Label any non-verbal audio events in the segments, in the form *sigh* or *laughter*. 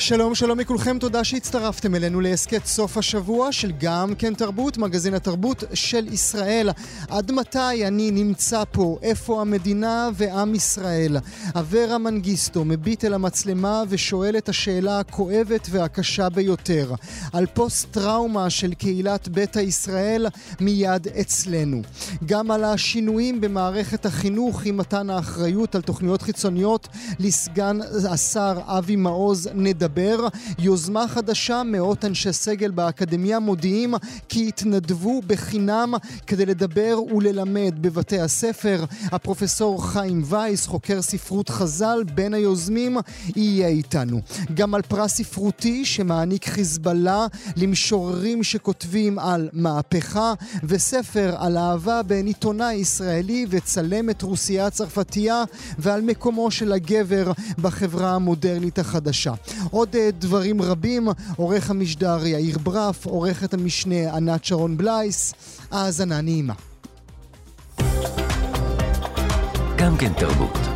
שלום, שלום לכולכם, תודה שהצטרפתם אלינו להסכת סוף השבוע של גם כן תרבות, מגזין התרבות של ישראל. עד מתי אני נמצא פה? איפה המדינה ועם ישראל? אברה מנגיסטו מביט אל המצלמה ושואל את השאלה הכואבת והקשה ביותר. על פוסט-טראומה של קהילת ביתא ישראל מיד אצלנו. גם על השינויים במערכת החינוך עם מתן האחריות על תוכניות חיצוניות לסגן השר אבי מעוז נדבר. לדבר. יוזמה חדשה, מאות אנשי סגל באקדמיה מודיעים כי יתנדבו בחינם כדי לדבר וללמד בבתי הספר. הפרופסור חיים וייס, חוקר ספרות חז"ל, בין היוזמים, יהיה איתנו. גם על פרס ספרותי שמעניק חיזבאללה למשוררים שכותבים על מהפכה, וספר על אהבה בין עיתונאי ישראלי וצלמת רוסייה הצרפתייה ועל מקומו של הגבר בחברה המודרנית החדשה. עוד אה, דברים רבים, עורך המשדר יאיר ברף, עורכת המשנה ענת שרון בלייס, האזנה נעימה. גם כן תרבות.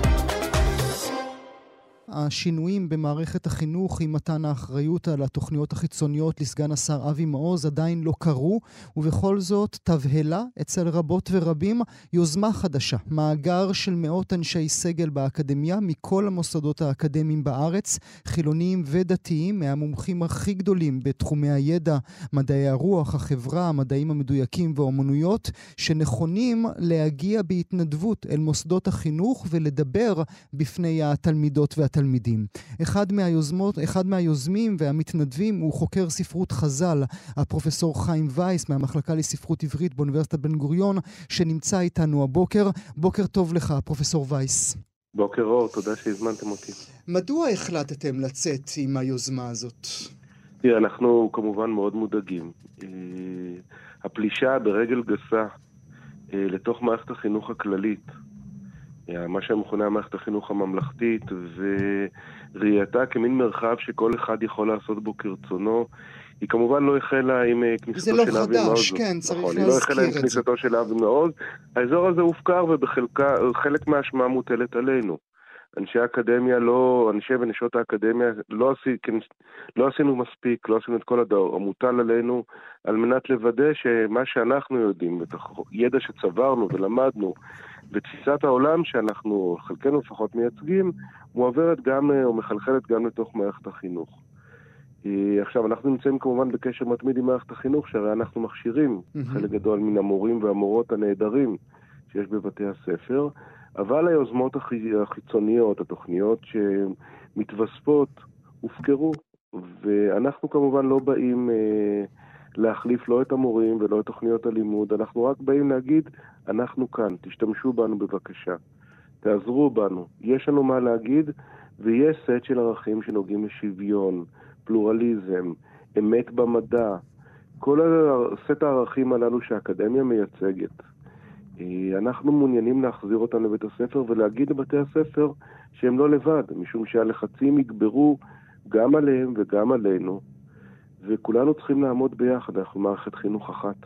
השינויים במערכת החינוך עם מתן האחריות על התוכניות החיצוניות לסגן השר אבי מעוז עדיין לא קרו, ובכל זאת תבהלה אצל רבות ורבים יוזמה חדשה, מאגר של מאות אנשי סגל באקדמיה מכל המוסדות האקדמיים בארץ, חילוניים ודתיים, מהמומחים הכי גדולים בתחומי הידע, מדעי הרוח, החברה, המדעים המדויקים והאומנויות, שנכונים להגיע בהתנדבות אל מוסדות החינוך ולדבר בפני התלמידות והתלמידים. תלמידים. אחד מהיוזמות, אחד מהיוזמים והמתנדבים הוא חוקר ספרות חז"ל, הפרופסור חיים וייס מהמחלקה לספרות עברית באוניברסיטת בן גוריון, שנמצא איתנו הבוקר. בוקר טוב לך, פרופסור וייס. בוקר אור, תודה שהזמנתם אותי. מדוע החלטתם לצאת עם היוזמה הזאת? תראה, אנחנו כמובן מאוד מודאגים. אה, הפלישה ברגל גסה אה, לתוך מערכת החינוך הכללית, מה שמכונה מערכת החינוך הממלכתית, וראייתה כמין מרחב שכל אחד יכול לעשות בו כרצונו. היא כמובן לא החלה עם אה, כניסתו לא של אבי מעוז. זה לא חדש, כן, צריך נכון, להזכיר את זה. היא לא החלה עם כניסתו של אבי מעוז. האזור הזה הופקר ובחלק מהאשמה מוטלת עלינו. אנשי האקדמיה לא, אנשי ונשות האקדמיה, לא, עשי, כן, לא עשינו מספיק, לא עשינו את כל הדור המוטל עלינו על מנת לוודא שמה שאנחנו יודעים, את הידע שצברנו ולמדנו, ותפיסת העולם שאנחנו, חלקנו לפחות מייצגים, מועברת גם, או מחלחלת גם לתוך מערכת החינוך. אה, עכשיו, אנחנו נמצאים כמובן בקשר מתמיד עם מערכת החינוך, שהרי אנחנו מכשירים mm-hmm. חלק גדול מן המורים והמורות הנהדרים שיש בבתי הספר, אבל היוזמות החיצוניות, התוכניות שמתווספות, הופקרו, ואנחנו כמובן לא באים אה, להחליף לא את המורים ולא את תוכניות הלימוד, אנחנו רק באים להגיד, אנחנו כאן, תשתמשו בנו בבקשה, תעזרו בנו, יש לנו מה להגיד, ויש סט של ערכים שנוגעים לשוויון, פלורליזם, אמת במדע, כל הסט הערכים הללו שהאקדמיה מייצגת. אה, אנחנו מעוניינים להחזיר אותם לבית הספר ולהגיד לבתי הספר שהם לא לבד, משום שהלחצים יגברו גם עליהם וגם עלינו. וכולנו צריכים לעמוד ביחד, אנחנו מערכת חינוך אחת.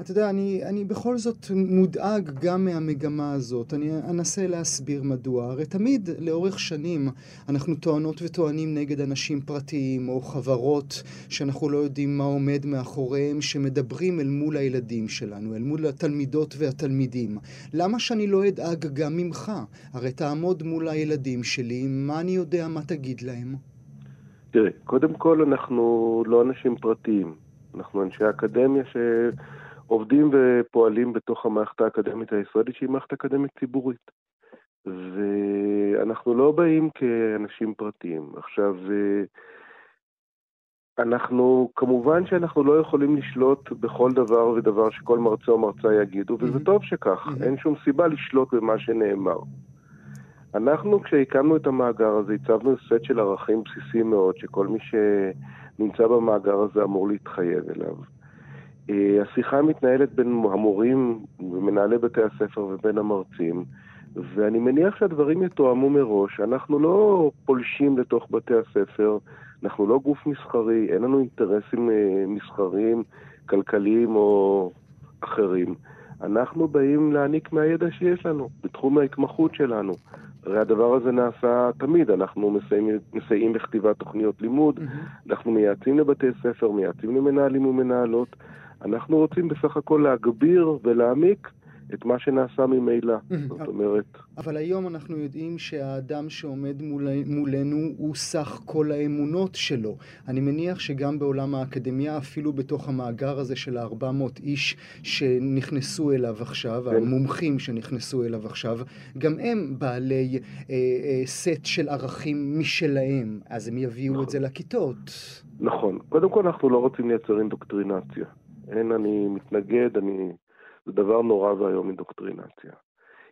אתה יודע, אני, אני בכל זאת מודאג גם מהמגמה הזאת. אני אנסה להסביר מדוע. הרי תמיד, לאורך שנים, אנחנו טוענות וטוענים נגד אנשים פרטיים או חברות שאנחנו לא יודעים מה עומד מאחוריהם, שמדברים אל מול הילדים שלנו, אל מול התלמידות והתלמידים. למה שאני לא אדאג גם ממך? הרי תעמוד מול הילדים שלי, מה אני יודע מה תגיד להם? תראה, קודם כל אנחנו לא אנשים פרטיים, אנחנו אנשי אקדמיה שעובדים ופועלים בתוך המערכת האקדמית הישראלית שהיא מערכת אקדמית ציבורית. ואנחנו לא באים כאנשים פרטיים. עכשיו, אנחנו, כמובן שאנחנו לא יכולים לשלוט בכל דבר ודבר שכל מרצה או מרצה יגידו, וזה mm-hmm. טוב שכך, mm-hmm. אין שום סיבה לשלוט במה שנאמר. אנחנו, כשהקמנו את המאגר הזה, הצבנו סט של ערכים בסיסיים מאוד, שכל מי שנמצא במאגר הזה אמור להתחייב אליו. אה, השיחה מתנהלת בין המורים ומנהלי בתי הספר ובין המרצים, ואני מניח שהדברים יתואמו מראש. אנחנו לא פולשים לתוך בתי הספר, אנחנו לא גוף מסחרי, אין לנו אינטרסים אה, מסחריים, כלכליים או אחרים. אנחנו באים להעניק מהידע שיש לנו, בתחום ההתמחות שלנו. הרי הדבר הזה נעשה תמיד, אנחנו מסייעים, מסייעים בכתיבת תוכניות לימוד, mm-hmm. אנחנו מייעצים לבתי ספר, מייעצים למנהלים ומנהלות. אנחנו רוצים בסך הכל להגביר ולהעמיק את מה שנעשה ממילא. זאת אומרת... אבל היום אנחנו יודעים שהאדם שעומד מול, מולנו הוא סך כל האמונות שלו. אני מניח שגם בעולם האקדמיה, אפילו בתוך המאגר הזה של ה-400 איש שנכנסו אליו עכשיו, כן. המומחים שנכנסו אליו עכשיו, גם הם בעלי אה, אה, סט של ערכים משלהם, אז הם יביאו נכון. את זה לכיתות. נכון. קודם כל אנחנו לא רוצים לייצר אינדוקטרינציה. אין אני מתנגד, אני זה דבר נורא ואיום אינדוקטרינציה.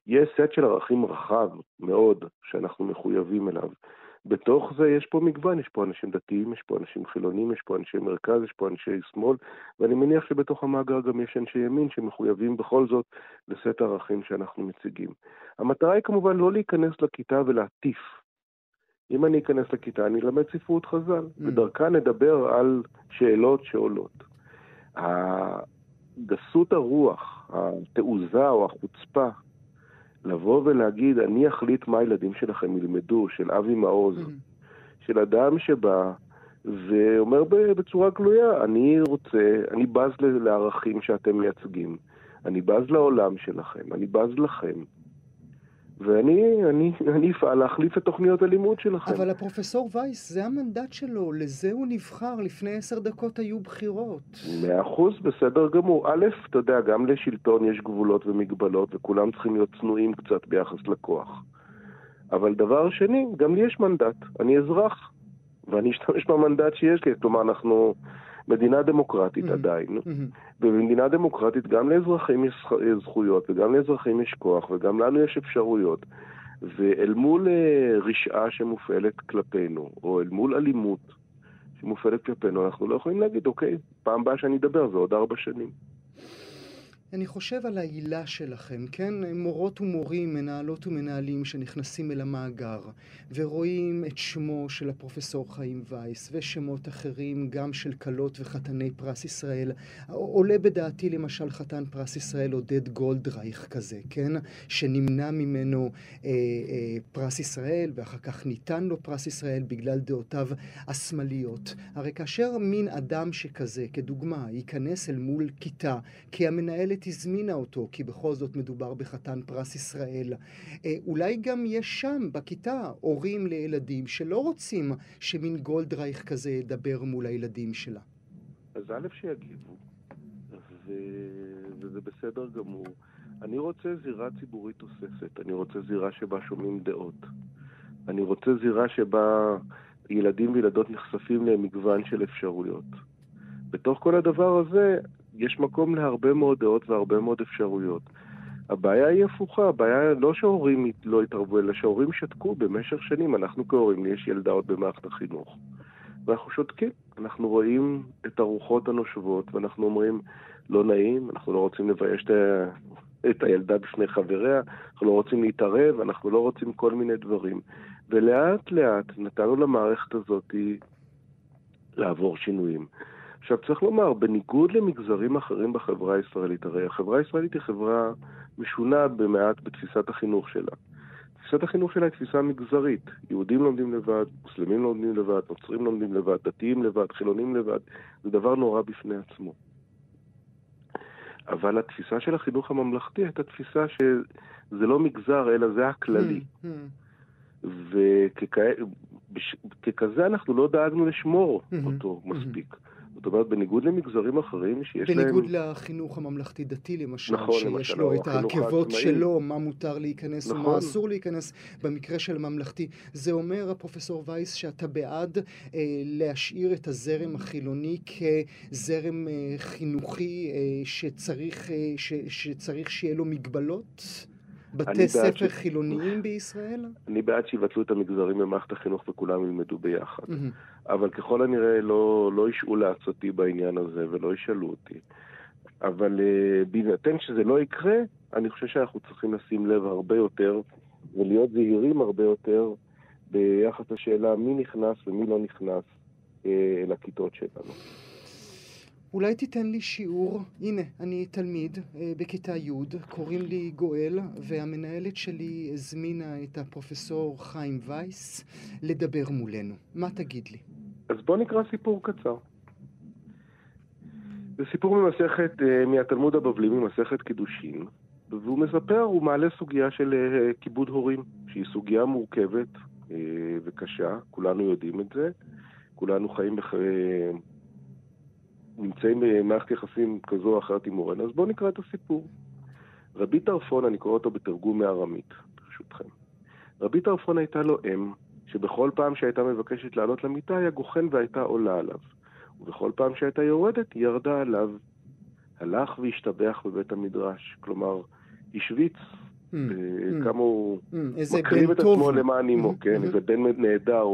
יש סט של ערכים רחב מאוד שאנחנו מחויבים אליו. בתוך זה יש פה מגוון, יש פה אנשים דתיים, יש פה אנשים חילונים, יש פה אנשי מרכז, יש פה אנשי שמאל, ואני מניח שבתוך המאגר גם יש אנשי ימין שמחויבים בכל זאת לסט הערכים שאנחנו מציגים. המטרה היא כמובן לא להיכנס לכיתה ולהטיף. אם אני אכנס לכיתה, אני אלמד ספרות חז"ל, mm. ודרכה נדבר על שאלות שעולות. גסות הרוח, התעוזה או החוצפה, לבוא ולהגיד, אני אחליט מה הילדים שלכם ילמדו, של אבי מעוז, mm-hmm. של אדם שבא ואומר בצורה גלויה, אני רוצה, אני בז לערכים שאתם מייצגים, אני בז לעולם שלכם, אני בז לכם. ואני אני, אני אפעל להחליף את תוכניות הלימוד שלכם. אבל הפרופסור וייס, זה המנדט שלו, לזה הוא נבחר, לפני עשר דקות היו בחירות. מאה אחוז, בסדר גמור. א', אתה יודע, גם לשלטון יש גבולות ומגבלות, וכולם צריכים להיות צנועים קצת ביחס לכוח. אבל דבר שני, גם לי יש מנדט, אני אזרח, ואני אשתמש במנדט שיש לי, כלומר אנחנו... מדינה דמוקרטית mm-hmm. עדיין, mm-hmm. ובמדינה דמוקרטית גם לאזרחים יש זכויות וגם לאזרחים יש כוח וגם לנו יש אפשרויות. ואל מול uh, רשעה שמופעלת כלפינו, או אל מול אלימות שמופעלת כלפינו, אנחנו לא יכולים להגיד, אוקיי, פעם הבאה שאני אדבר זה עוד ארבע שנים. אני חושב על העילה שלכם, כן? מורות ומורים, מנהלות ומנהלים שנכנסים אל המאגר ורואים את שמו של הפרופסור חיים וייס ושמות אחרים, גם של כלות וחתני פרס ישראל. עולה בדעתי למשל חתן פרס ישראל עודד גולדרייך כזה, כן? שנמנע ממנו אה, אה, פרס ישראל ואחר כך ניתן לו פרס ישראל בגלל דעותיו השמאליות. הרי כאשר מין אדם שכזה, כדוגמה, ייכנס אל מול כיתה, כי המנהלת הזמינה אותו, כי בכל זאת מדובר בחתן פרס ישראל. אה, אולי גם יש שם, בכיתה, הורים לילדים שלא רוצים שמין גולדרייך כזה ידבר מול הילדים שלה. אז א' שיגיבו, ו... וזה בסדר גמור. אני רוצה זירה ציבורית תוססת, אני רוצה זירה שבה שומעים דעות. אני רוצה זירה שבה ילדים וילדות נחשפים למגוון של אפשרויות. בתוך כל הדבר הזה, יש מקום להרבה מאוד דעות והרבה מאוד אפשרויות. הבעיה היא הפוכה, הבעיה לא שההורים לא התערבו, אלא שההורים שתקו במשך שנים. אנחנו כהורים, יש ילדה עוד במערכת החינוך. ואנחנו שותקים, אנחנו רואים את הרוחות הנושבות, ואנחנו אומרים, לא נעים, אנחנו לא רוצים לבייש את, ה... את הילדה בפני חבריה, אנחנו לא רוצים להתערב, אנחנו לא רוצים כל מיני דברים. ולאט לאט נתנו למערכת הזאת לעבור שינויים. עכשיו, צריך לומר, בניגוד למגזרים אחרים בחברה הישראלית, הרי החברה הישראלית היא חברה משונה במעט בתפיסת החינוך שלה. תפיסת החינוך שלה היא תפיסה מגזרית. יהודים לומדים לבד, מוסלמים לומדים לבד, נוצרים לומדים לבד, דתיים לבד, חילונים לבד. זה דבר נורא בפני עצמו. אבל התפיסה של החינוך הממלכתי הייתה תפיסה שזה לא מגזר, אלא זה הכללי. Hmm, hmm. וככזה אנחנו לא דאגנו לשמור hmm, אותו מספיק. זאת אומרת, בניגוד למגזרים אחרים שיש בניגוד להם... בניגוד לחינוך הממלכתי-דתי למשל, נכון, שיש למשל, לו את העקבות שלו, מה מותר להיכנס נכון. ומה אסור להיכנס במקרה של הממלכתי. זה אומר, הפרופסור וייס, שאתה בעד אה, להשאיר את הזרם החילוני כזרם אה, חינוכי אה, שצריך, אה, ש, שצריך שיהיה לו מגבלות? בתי ספר ש... חילוניים בישראל? אני בעד שיבטלו את המגזרים במערכת החינוך וכולם ילמדו ביחד. Mm-hmm. אבל ככל הנראה לא, לא ישעו לעצתי בעניין הזה ולא ישאלו אותי. אבל uh, בהינתן שזה לא יקרה, אני חושב שאנחנו צריכים לשים לב הרבה יותר ולהיות זהירים הרבה יותר ביחס לשאלה מי נכנס ומי לא נכנס אה, לכיתות שלנו. אולי תיתן לי שיעור, הנה, אני תלמיד אה, בכיתה י', קוראים לי גואל, והמנהלת שלי הזמינה את הפרופסור חיים וייס לדבר מולנו. מה תגיד לי? אז בוא נקרא סיפור קצר. זה סיפור ממסכת, אה, מהתלמוד הבבלי, ממסכת קידושין, והוא מספר, הוא מעלה סוגיה של אה, כיבוד הורים, שהיא סוגיה מורכבת וקשה, כולנו יודעים את זה, כולנו חיים בח... נמצאים במערכת יחסים כזו או אחרת עם מורן, אז בואו נקרא את הסיפור. רבי טרפון, אני קורא אותו בתרגום מארמית, ברשותכם. רבי טרפון הייתה לו אם, שבכל פעם שהייתה מבקשת לעלות למיטה היה גוחן והייתה עולה עליו. ובכל פעם שהייתה יורדת, היא ירדה עליו. הלך והשתבח בבית המדרש. כלומר, השוויץ mm, mm, כמה הוא mm, מקריב את עצמו למען אמו, mm, כן, mm-hmm. איזה בן נהדר.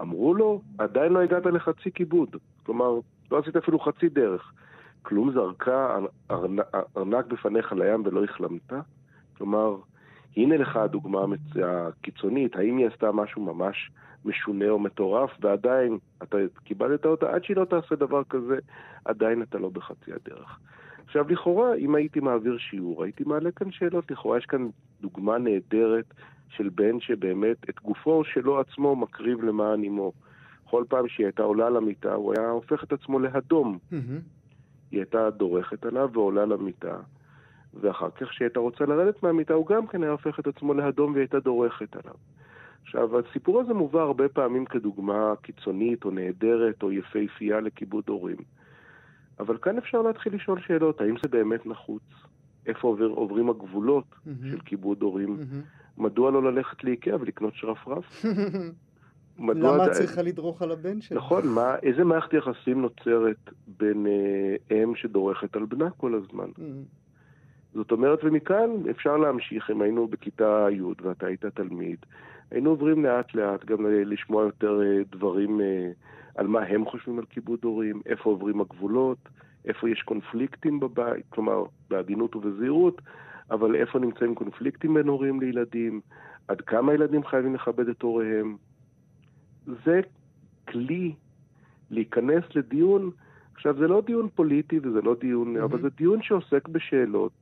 אמרו לו, עדיין לא הגעת לחצי כיבוד. כלומר, לא עשית אפילו חצי דרך. כלום זרקה ארנק בפניך לים ולא החלמת? כלומר, הנה לך הדוגמה הקיצונית, האם היא עשתה משהו ממש משונה או מטורף, ועדיין אתה קיבלת אותה, עד שהיא לא תעשה דבר כזה, עדיין אתה לא בחצי הדרך. עכשיו, לכאורה, אם הייתי מעביר שיעור, הייתי מעלה כאן שאלות. לכאורה יש כאן דוגמה נהדרת של בן שבאמת את גופו שלו עצמו מקריב למען אמו. כל פעם שהיא הייתה עולה למיטה, הוא היה הופך את עצמו. Mm-hmm. היא הייתה דורכת עליו ועולה למיטה, ואחר כך כשהיא הייתה רוצה לרדת מהמיטה, הוא גם כן היה הופך את עצמו להדום והיא הייתה דורכת עליו. עכשיו, הסיפור הזה מובא הרבה פעמים כדוגמה קיצונית או נהדרת או יפהפייה לכיבוד הורים. אבל כאן אפשר להתחיל לשאול שאלות, האם זה באמת נחוץ? איפה עובר, עוברים הגבולות mm-hmm. של כיבוד הורים? Mm-hmm. מדוע לא ללכת לאיקאה ולקנות שרפרף? *laughs* למה את צריכה לדרוך על הבן שלך? נכון, מה, איזה מערכת יחסים נוצרת בין אה, אם שדורכת על בנה כל הזמן? Mm-hmm. זאת אומרת, ומכאן אפשר להמשיך, אם היינו בכיתה י' ואתה היית תלמיד, היינו עוברים לאט לאט גם לשמוע יותר אה, דברים אה, על מה הם חושבים על כיבוד הורים, איפה עוברים הגבולות, איפה יש קונפליקטים בבית, כלומר, בהגינות ובזהירות, אבל איפה נמצאים קונפליקטים בין הורים לילדים, עד כמה ילדים חייבים לכבד את הוריהם. זה כלי להיכנס לדיון, עכשיו זה לא דיון פוליטי וזה לא דיון, mm-hmm. אבל זה דיון שעוסק בשאלות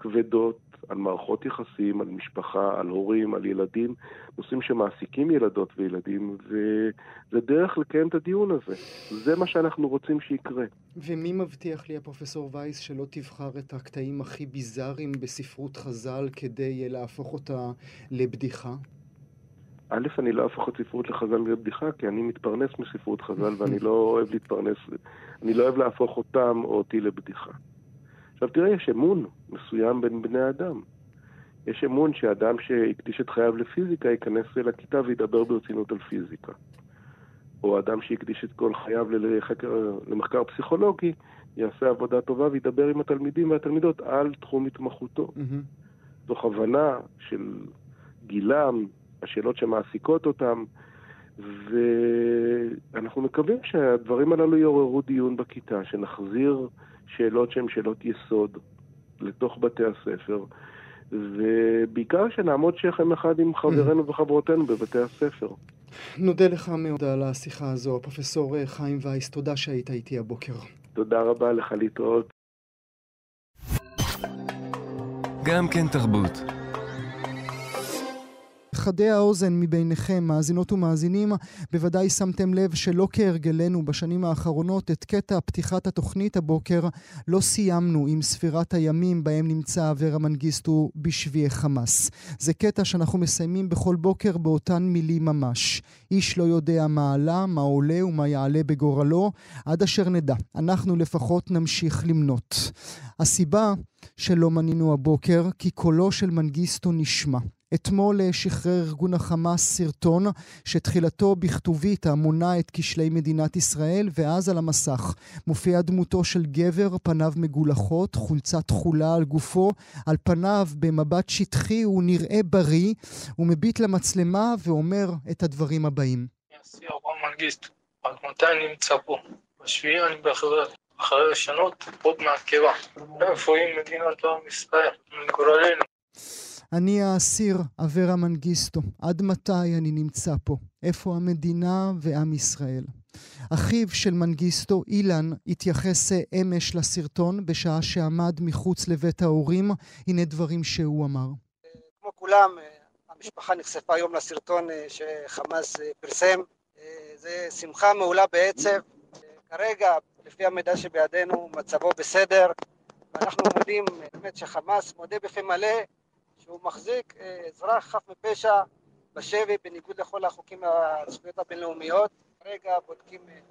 כבדות על מערכות יחסים, על משפחה, על הורים, על ילדים, נושאים שמעסיקים ילדות וילדים, וזה דרך לקיים את הדיון הזה. זה מה שאנחנו רוצים שיקרה. ומי מבטיח לי, הפרופסור וייס, שלא תבחר את הקטעים הכי ביזאריים בספרות חז"ל כדי להפוך אותה לבדיחה? א', אני לא אהפוך את ספרות לחז"ל לבדיחה, כי אני מתפרנס מספרות חז"ל ואני לא אוהב להתפרנס, אני לא אוהב להפוך אותם או אותי לבדיחה. עכשיו תראה, יש אמון מסוים בין בני אדם. יש אמון שאדם שהקדיש את חייו לפיזיקה ייכנס לכיתה וידבר ברצינות על פיזיקה. או אדם שהקדיש את כל חייו לחקר, למחקר פסיכולוגי, יעשה עבודה טובה וידבר עם התלמידים והתלמידות על תחום התמחותו. Mm-hmm. זו הבנה של גילם, השאלות שמעסיקות אותם, ואנחנו מקווים שהדברים הללו יעוררו דיון בכיתה, שנחזיר שאלות שהן שאלות יסוד לתוך בתי הספר, ובעיקר שנעמוד שכם אחד עם חברינו וחברותינו בבתי הספר. נודה לך מאוד על השיחה הזו, הפרופסור חיים וייס, תודה שהיית איתי הבוקר. תודה רבה לך להתראות. גם כן תרבות. חדי האוזן מביניכם, מאזינות ומאזינים, בוודאי שמתם לב שלא כהרגלנו בשנים האחרונות, את קטע פתיחת התוכנית הבוקר לא סיימנו עם ספירת הימים בהם נמצא אברה מנגיסטו בשבי חמאס. זה קטע שאנחנו מסיימים בכל בוקר באותן מילים ממש. איש לא יודע מה עלה, מה עולה ומה יעלה בגורלו, עד אשר נדע. אנחנו לפחות נמשיך למנות. הסיבה שלא מנינו הבוקר, כי קולו של מנגיסטו נשמע. אתמול אה, שחרר ארגון החמאס סרטון שתחילתו בכתובית המונה את כשלי מדינת ישראל, ואז על המסך מופיעה דמותו של גבר, פניו מגולחות, חולצה תכולה על גופו, על פניו במבט שטחי הוא נראה בריא, הוא מביט למצלמה ואומר את הדברים הבאים. אחרי לשנות עוד מהקיבה. איפה היא מדינת עם ישראל? לגורלנו. אני האסיר, אברה מנגיסטו. עד מתי אני נמצא פה? איפה המדינה ועם ישראל? אחיו של מנגיסטו, אילן, התייחס אמש לסרטון בשעה שעמד מחוץ לבית ההורים. הנה דברים שהוא אמר. כמו כולם, המשפחה נחשפה היום לסרטון שחמאס פרסם. זה שמחה מעולה בעצב. כרגע, לפי המידע שבידינו, מצבו בסדר, ואנחנו מודים באמת שחמאס מודה בפה מלא שהוא מחזיק אזרח חף מפשע בשבי בניגוד לכל החוקים והזכויות הבינלאומיות. כרגע בודקים באמת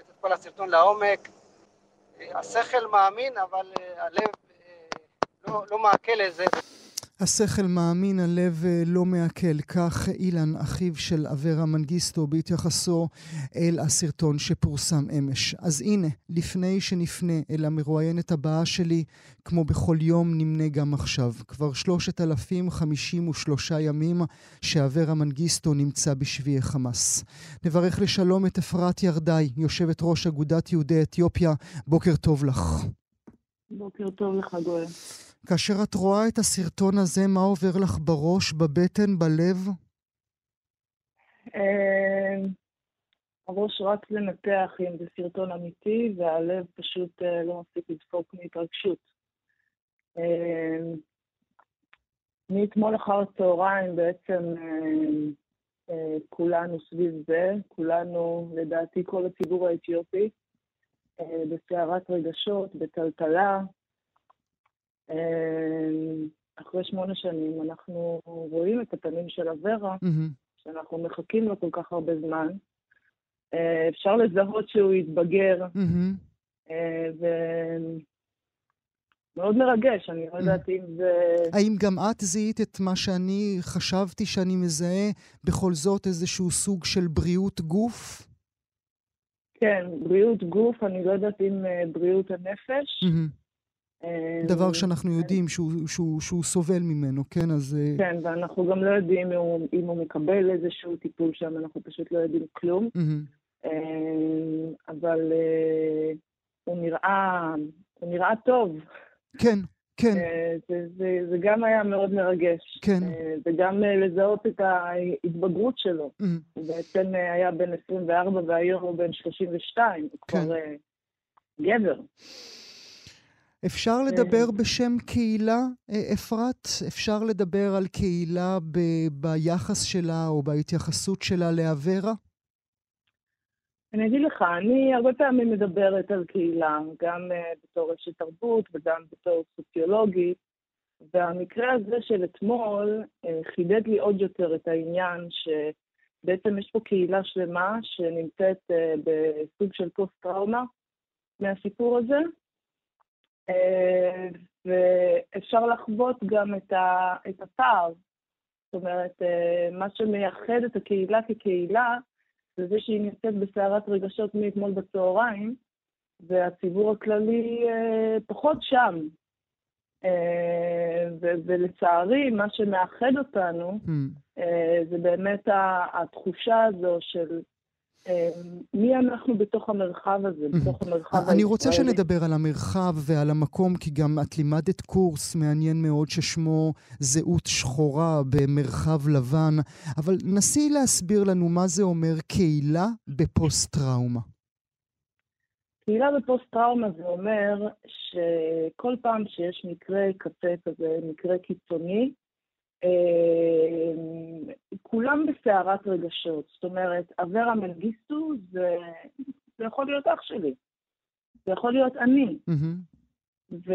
את כל הסרטון לעומק. השכל מאמין, אבל הלב לא, לא מעכל לזה. השכל מאמין, הלב לא מעכל. כך אילן, אחיו של אברה מנגיסטו, בהתייחסו אל הסרטון שפורסם אמש. אז הנה, לפני שנפנה אל המרואיינת הבאה שלי, כמו בכל יום, נמנה גם עכשיו. כבר 3,053 ימים שאברה מנגיסטו נמצא בשבי חמאס. נברך לשלום את אפרת ירדאי, יושבת ראש אגודת יהודי אתיופיה. בוקר טוב לך. בוקר טוב לך, גואל. כאשר את רואה את הסרטון הזה, מה עובר לך בראש, בבטן, בלב? הראש רץ לנתח אם זה סרטון אמיתי, והלב פשוט לא מפסיק לדפוק מהתרגשות. מאתמול אחר הצהריים בעצם כולנו סביב זה, כולנו, לדעתי כל הציבור האתיופי, בסערת רגשות, בטלטלה. אחרי שמונה שנים אנחנו רואים את הפנים של אברה, mm-hmm. שאנחנו מחכים לו כל כך הרבה זמן. אפשר לזהות שהוא יתבגר, mm-hmm. ומאוד מרגש, אני לא יודעת אם זה... האם גם את זיהית את מה שאני חשבתי שאני מזהה, בכל זאת איזשהו סוג של בריאות גוף? כן, בריאות גוף, אני לא יודעת אם בריאות הנפש. Mm-hmm. דבר שאנחנו יודעים שהוא, שהוא, שהוא סובל ממנו, כן? אז... כן, ואנחנו גם לא יודעים אם הוא, אם הוא מקבל איזשהו טיפול שם, אנחנו פשוט לא יודעים כלום. Mm-hmm. אבל הוא נראה, הוא נראה טוב. כן, כן. זה, זה, זה גם היה מאוד מרגש. כן. וגם לזהות את ההתבגרות שלו. Mm-hmm. הוא בעצם היה בן 24 והיום הוא בן 32, הוא כן. כבר גבר. אפשר לדבר בשם קהילה, אפרת? אפשר לדבר על קהילה ב- ביחס שלה או בהתייחסות שלה לאברה? אני אגיד לך, אני הרבה פעמים מדברת על קהילה, גם uh, בתור אשת תרבות וגם בתור סוציולוגית, והמקרה הזה של אתמול uh, חידד לי עוד יותר את העניין שבעצם יש פה קהילה שלמה שנמצאת uh, בסוג של פוסט-טראומה מהסיפור הזה, ואפשר לחוות גם את, ה, את הפער. זאת אומרת, מה שמייחד את הקהילה כקהילה, זה זה שהיא נמצאת בסערת רגשות מאתמול בצהריים, והציבור הכללי פחות שם. ולצערי, מה שמאחד אותנו, hmm. זה באמת התחושה הזו של מי אנחנו בתוך המרחב הזה, בתוך המרחב הישראלי. אני רוצה שנדבר על המרחב ועל המקום, כי גם את לימדת קורס מעניין מאוד ששמו זהות שחורה במרחב לבן, אבל נסי להסביר לנו מה זה אומר קהילה בפוסט-טראומה. קהילה בפוסט-טראומה זה אומר שכל פעם שיש מקרה קצה כזה, מקרה קיצוני, כולם בסערת רגשות. זאת אומרת, אברה מנגיסטו זה, זה יכול להיות אח שלי. זה יכול להיות אני. ו,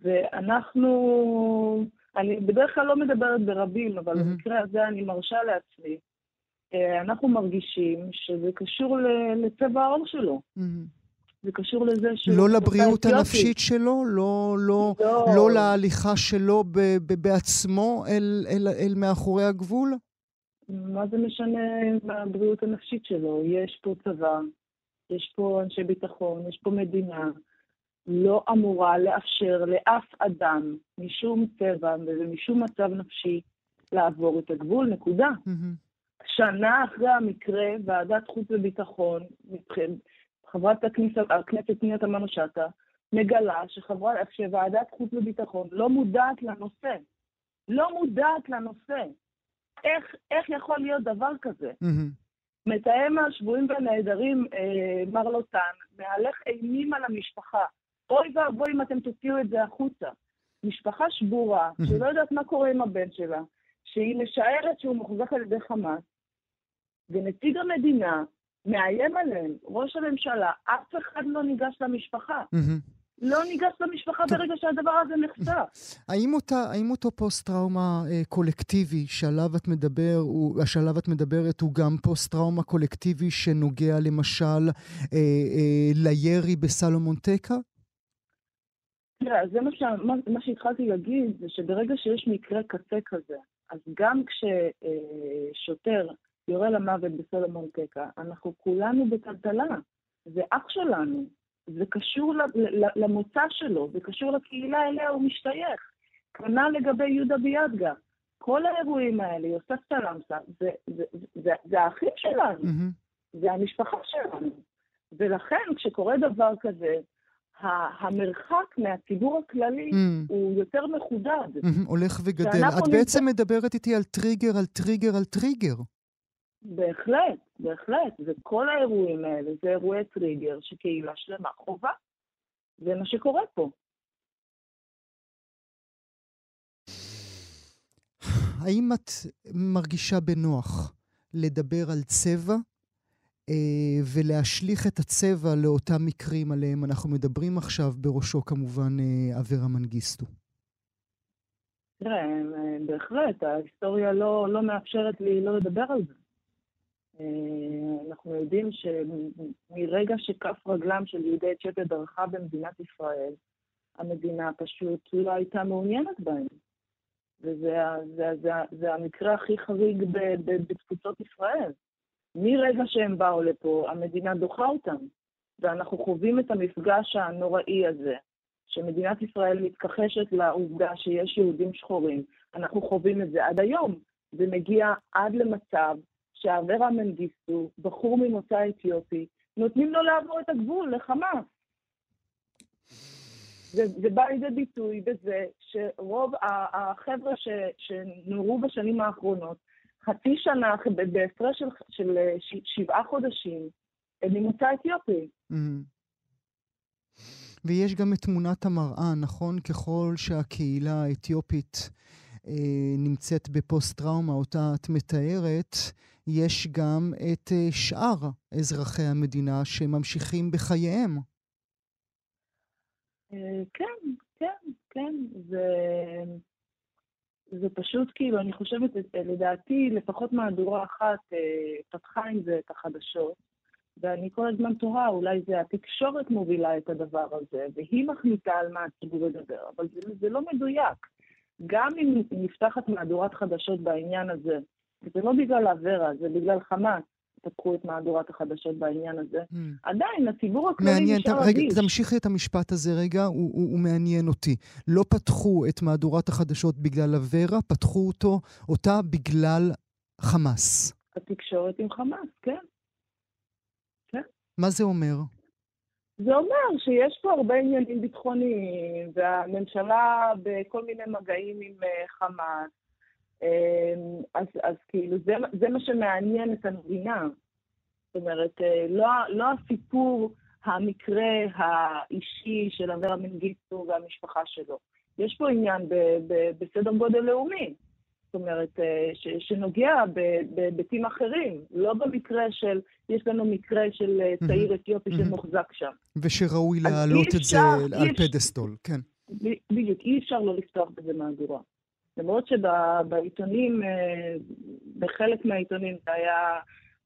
ואנחנו, אני בדרך כלל לא מדברת ברבים, אבל במקרה הזה אני מרשה לעצמי. אנחנו מרגישים שזה קשור לצבע העור שלו. זה קשור לזה שהוא... לא לבריאות הנפשית שלו? לא, לא, לא. לא להליכה שלו ב, ב, בעצמו אל, אל, אל מאחורי הגבול? מה זה משנה מהבריאות הנפשית שלו? יש פה צבא, יש פה אנשי ביטחון, יש פה מדינה. לא אמורה לאפשר לאף אדם משום צבע ומשום מצב נפשי לעבור את הגבול, נקודה. Mm-hmm. שנה אחרי המקרה, ועדת חוץ וביטחון, חברת הכנסת פנינה תמנו שטה, מגלה שחברת, שוועדת חוץ וביטחון לא מודעת לנושא. לא מודעת לנושא. איך, איך יכול להיות דבר כזה? מתאם השבויים והנעדרים, אה, מר לוטן, מהלך אימים על המשפחה. אוי ואבוי אם אתם תוציאו את זה החוצה. משפחה שבורה. שלא יודעת מה קורה עם הבן שלה, שהיא משערת שהוא מוחזק על ידי חמאס, ונציג המדינה מאיים עליהם, ראש הממשלה, אף אחד לא ניגש למשפחה. לא ניגש למשפחה. ברגע שהדבר הזה נחשף. האם, האם אותו פוסט-טראומה אה, קולקטיבי שעליו את, מדבר, הוא, שעליו את מדברת הוא גם פוסט-טראומה קולקטיבי שנוגע למשל אה, אה, לירי בסלומון טקה? תראה, זה מה, ש... מה, מה שהתחלתי להגיד, זה שברגע שיש מקרה קצה כזה, אז גם כששוטר אה, יורה למוות בסלומון טקה, אנחנו כולנו בטלטלה. זה אח שלנו, זה קשור למוצא שלו, זה קשור לקהילה אליה הוא משתייך. כנ"ל לגבי יהודה ביאדגה. כל האירועים האלה, יוסף סלמסה, זה, זה, זה, זה האחים שלנו, mm-hmm. זה המשפחה שלנו. ולכן, כשקורה דבר כזה, המרחק מהציבור הכללי mm. הוא יותר מחודד. Mm-hmm, הולך וגדל. את בעצם מדברת איתי על טריגר, על טריגר, על טריגר. בהחלט, בהחלט. וכל האירועים האלה זה אירועי טריגר שקהילה שלמה חווה. זה מה שקורה פה. האם את מרגישה בנוח לדבר על צבע אה, ולהשליך את הצבע לאותם מקרים עליהם אנחנו מדברים עכשיו, בראשו כמובן אה, אברה מנגיסטו? תראה, אה, בהחלט, ההיסטוריה לא, לא מאפשרת לי לא לדבר על זה. אנחנו יודעים שמרגע שכף רגלם של יהודי אתיופיה דרכה במדינת ישראל, המדינה פשוט לא הייתה מעוניינת בהם. וזה זה, זה, זה המקרה הכי חריג בתפוצות ישראל. מרגע שהם באו לפה, המדינה דוחה אותם. ואנחנו חווים את המפגש הנוראי הזה, שמדינת ישראל מתכחשת לעובדה שיש יהודים שחורים. אנחנו חווים את זה עד היום. זה מגיע עד למצב שאברה מנגיסטו, בחור ממוצא אתיופי, נותנים לו לעבור את הגבול לחמאס. זה, זה בא לידי ביטוי בזה שרוב החבר'ה ש, שנורו בשנים האחרונות, חצי שנה, בהפרש של, של שבעה חודשים, הם ממוצא אתיופי. Mm-hmm. ויש גם את תמונת המראה, נכון? ככל שהקהילה האתיופית אה, נמצאת בפוסט-טראומה, אותה את מתארת, יש גם את אה, שאר אזרחי המדינה שממשיכים בחייהם. אה, כן, כן, כן. זה, זה פשוט כאילו, אני חושבת, לדעתי, לפחות מהדורה אחת פתחה עם זה את החדשות, ואני כל הזמן תוהה, אולי זה התקשורת מובילה את הדבר הזה, והיא מחליטה על מה הציבור ידבר, אבל זה, זה לא מדויק. גם אם נפתחת מהדורת חדשות בעניין הזה, וזה לא בגלל אברה, זה בגלל חמאס, פתחו את מהדורת החדשות בעניין הזה, mm. עדיין הציבור הכללי נשאר רגיש. רגע, תמשיכי את המשפט הזה רגע, הוא, הוא, הוא מעניין אותי. לא פתחו את מהדורת החדשות בגלל אברה, פתחו אותו, אותה בגלל חמאס. התקשורת עם חמאס, כן. כן. מה זה אומר? זה אומר שיש פה הרבה עניינים ביטחוניים, והממשלה בכל מיני מגעים עם אה, חמאס. אמ, אז, אז כאילו זה, זה מה שמעניין את המדינה. זאת אומרת, אה, לא, לא הסיפור, המקרה האישי של אברה מנגיסטו והמשפחה שלו. יש פה עניין ב, ב, בסדר גודל לאומי. זאת אומרת, אה, ש, שנוגע בהיבטים אחרים, לא במקרה של, יש לנו מקרה של אה, צעיר אתיופי שמוחזק שם. ושראוי להעלות את זה על פדסטול, כן. בדיוק, אי אפשר לא לפתוח בזה מהדורה. למרות שבעיתונים, אה, בחלק מהעיתונים זה היה,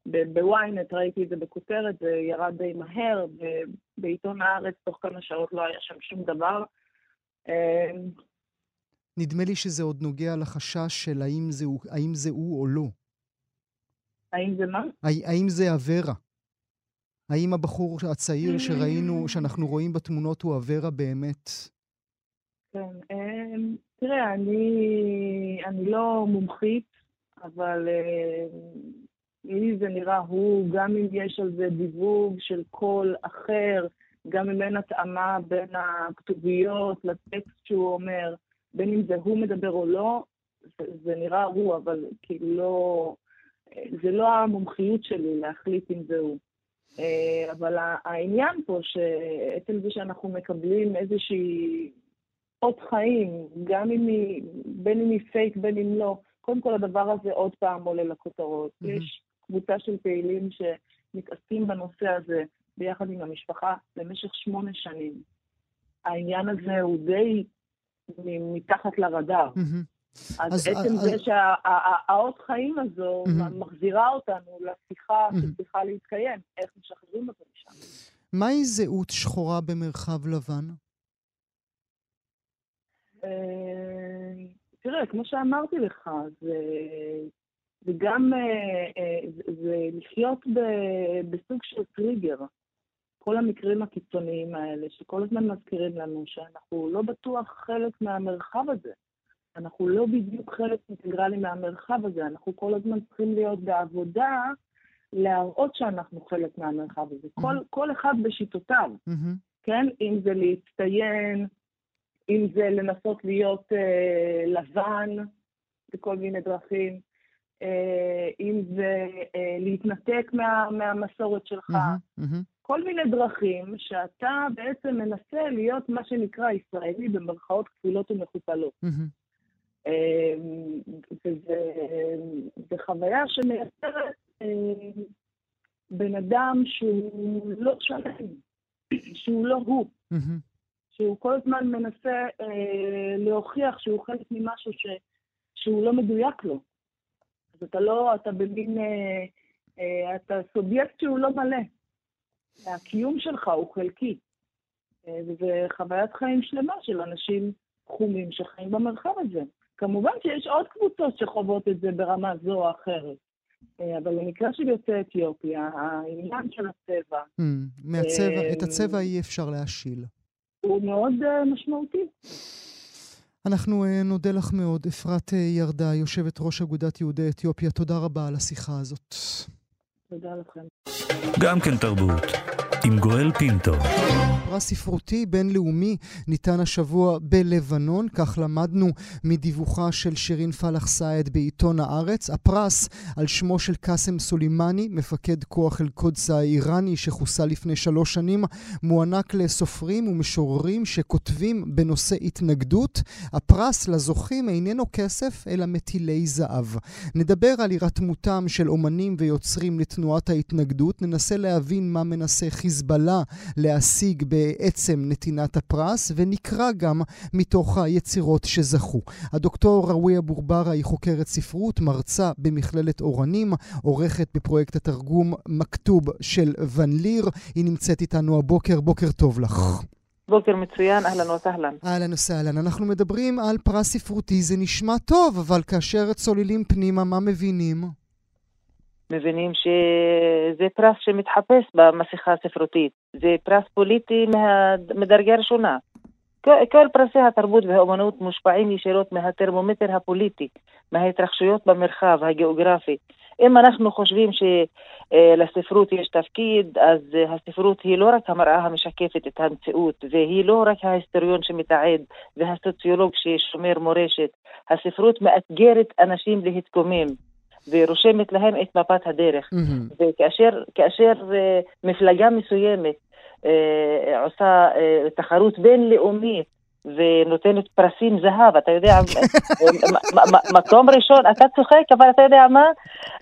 בוויינט ראיתי את זה בכותרת, זה ירד די מהר, ובעיתון הארץ תוך כמה שעות לא היה שם שום דבר. נדמה לי שזה עוד נוגע לחשש של האם זה, האם זה הוא או לא. האם זה מה? האם זה אברה? האם הבחור הצעיר שראינו, שאנחנו רואים בתמונות הוא אברה באמת? כן, תראה, אני, אני לא מומחית, אבל אמ, לי זה נראה הוא, גם אם יש על זה דיווג של קול אחר, גם אם אין התאמה בין הכתוביות לטקסט שהוא אומר, בין אם זה הוא מדבר או לא, זה, זה נראה הוא, אבל כאילו לא... זה לא המומחיות שלי להחליט אם זה הוא. אה, אבל העניין פה, שעצם זה שאנחנו מקבלים איזושהי אות חיים, גם אם היא, בין אם היא פייק, בין אם לא, קודם כל הדבר הזה עוד פעם עולה לכותרות. Mm-hmm. יש קבוצה של פעילים שמתעסקים בנושא הזה ביחד עם המשפחה במשך שמונה שנים. העניין הזה הוא די מתחת לרדאר. Mm-hmm. אז, אז עצם אז... זה שהאות חיים הזו mm-hmm. מחזירה אותנו לשיחה mm-hmm. שצריכה להתקיים, איך משחררים אותו משם. מהי זהות שחורה במרחב לבן? אה, תראה, כמו שאמרתי לך, זה, זה גם אה, אה, זה, זה לחיות ב, בסוג של טריגר. כל המקרים הקיצוניים האלה, שכל הזמן מזכירים לנו שאנחנו לא בטוח חלק מהמרחב הזה. אנחנו לא בדיוק חלק אינטגרלי מהמרחב הזה, אנחנו כל הזמן צריכים להיות בעבודה להראות שאנחנו חלק מהמרחב הזה. Mm-hmm. כל, כל אחד בשיטותיו, mm-hmm. כן? אם זה להצטיין, אם זה לנסות להיות אה, לבן בכל מיני דרכים, אה, אם זה אה, להתנתק מה, מהמסורת שלך. Mm-hmm. Mm-hmm. כל מיני דרכים שאתה בעצם מנסה להיות מה שנקרא ישראלי במרכאות כפולות ומכופלות. Mm-hmm. וזו חוויה שמייצרת אה, בן אדם שהוא לא שלם, שהוא לא הוא, שהוא כל הזמן מנסה אה, להוכיח שהוא חלק ממשהו ש, שהוא לא מדויק לו. אז אתה לא, אתה במין, אה, אתה סובייקט שהוא לא מלא. הקיום שלך הוא חלקי. וזו חוויית חיים שלמה של אנשים תחומים שחיים במרחב הזה. כמובן שיש עוד קבוצות שחוות את זה ברמה זו או אחרת. אה, אבל במקרה של יוצאי אתיופיה, העניין של הצבע... Mm, מהצבע, אה, את הצבע אי אפשר להשיל. הוא מאוד אה, משמעותי. אנחנו נודה לך מאוד. אפרת ירדה, יושבת ראש אגודת יהודי אתיופיה, תודה רבה על השיחה הזאת. תודה לכם. גם כן תרבות. עם גואל פינטו. פרס ספרותי בינלאומי ניתן השבוע בלבנון, כך למדנו מדיווחה של שירין פלח סעד בעיתון הארץ. הפרס על שמו של קאסם סולימני, מפקד כוח אל-קודס האיראני שחוסל לפני שלוש שנים, מוענק לסופרים ומשוררים שכותבים בנושא התנגדות. הפרס לזוכים איננו כסף, אלא מטילי זהב. נדבר על הירתמותם של אומנים ויוצרים לתנועת ההתנגדות, ננסה להבין מה מנסה חיז... חיזבאללה להשיג בעצם נתינת הפרס, ונקרא גם מתוך היצירות שזכו. הדוקטור ראויה בורברה היא חוקרת ספרות, מרצה במכללת אורנים, עורכת בפרויקט התרגום מכתוב של ון ליר. היא נמצאת איתנו הבוקר, בוקר טוב לך. בוקר מצוין, אהלן וסהלן. אהלן וסהלן. אנחנו מדברים על פרס ספרותי, זה נשמע טוב, אבל כאשר צוללים פנימה, מה מבינים? מבינים שזה פרס שמתחפש במסכה הספרותית. זה פרס פוליטי מה... מדרגה ראשונה. כל פרסי התרבות והאומנות מושפעים ישירות מהטרמומטר הפוליטי, מההתרחשויות במרחב הגיאוגרפי. אם אנחנו חושבים שלספרות יש תפקיד, אז הספרות היא לא רק המראה המשקפת את המציאות, והיא לא רק ההיסטוריון שמתעד והסוציולוג ששומר מורשת. הספרות מאתגרת אנשים להתקומם. ורושמת להם את מפת הדרך. Mm-hmm. וכאשר uh, מפלגה מסוימת uh, עושה uh, תחרות בינלאומית ונותנת פרסים זהב, אתה יודע, מקום ראשון, אתה צוחק, אבל אתה יודע מה?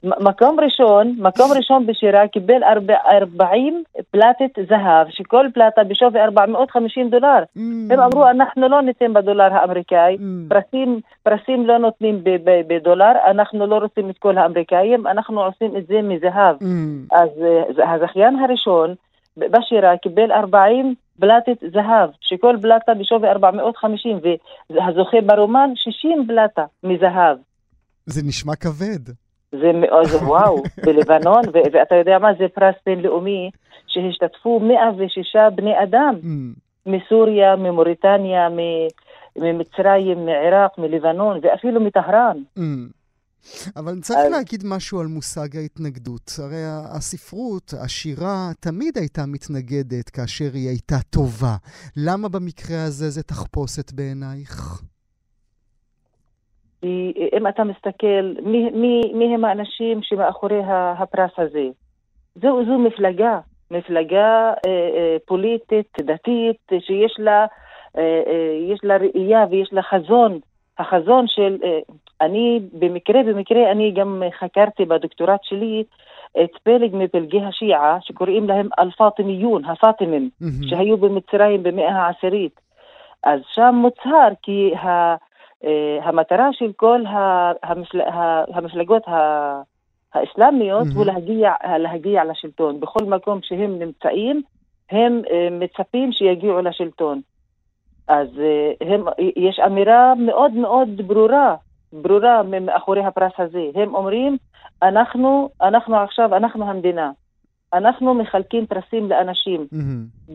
מקום ראשון, מקום ראשון בשירה קיבל 40 פלטת זהב, שכל פלטה בשווי 450 דולר. Mm. הם אמרו, אנחנו לא ניתן בדולר האמריקאי, mm. פרסים, פרסים לא נותנים בדולר, אנחנו לא רוצים את כל האמריקאים, אנחנו עושים את זה מזהב. Mm. אז אה, הזכיין הראשון בשירה קיבל 40 בלטת זהב, שכל בלטה בשווי 450, והזוכה ברומן 60 בלטה מזהב. זה נשמע כבד. זה מאוד, וואו, *laughs* בלבנון, ואתה יודע מה, זה פרס בינלאומי שהשתתפו 106 בני אדם, mm. מסוריה, ממוריטניה, ממצרים, מעיראק, מלבנון, ואפילו מטהרן. אבל צריך אז... להגיד משהו על מושג ההתנגדות. הרי הספרות, השירה, תמיד הייתה מתנגדת כאשר היא הייתה טובה. למה במקרה הזה זה תחפושת בעינייך? אם אתה מסתכל, מי, מי, מי הם האנשים שמאחורי הפרס הזה? זו, זו מפלגה, מפלגה אה, אה, פוליטית, דתית, שיש לה, אה, אה, לה ראייה ויש לה חזון. החזון של, אה, אני במקרה, במקרה, אני גם חקרתי בדוקטורט שלי את פלג מפלגי השיעה, שקוראים להם אל-פאטימיון, הפאטימים, mm-hmm. שהיו במצרים במאה העשירית. אז שם מוצהר כי ה, אה, המטרה של כל המפל, המפלגות האסלאמיות mm-hmm. הוא להגיע, להגיע לשלטון. בכל מקום שהם נמצאים, הם אה, מצפים שיגיעו לשלטון. אז הם, יש אמירה מאוד מאוד ברורה ברורה מאחורי הפרס הזה. הם אומרים, אנחנו, אנחנו עכשיו, אנחנו המדינה. אנחנו מחלקים פרסים לאנשים mm-hmm.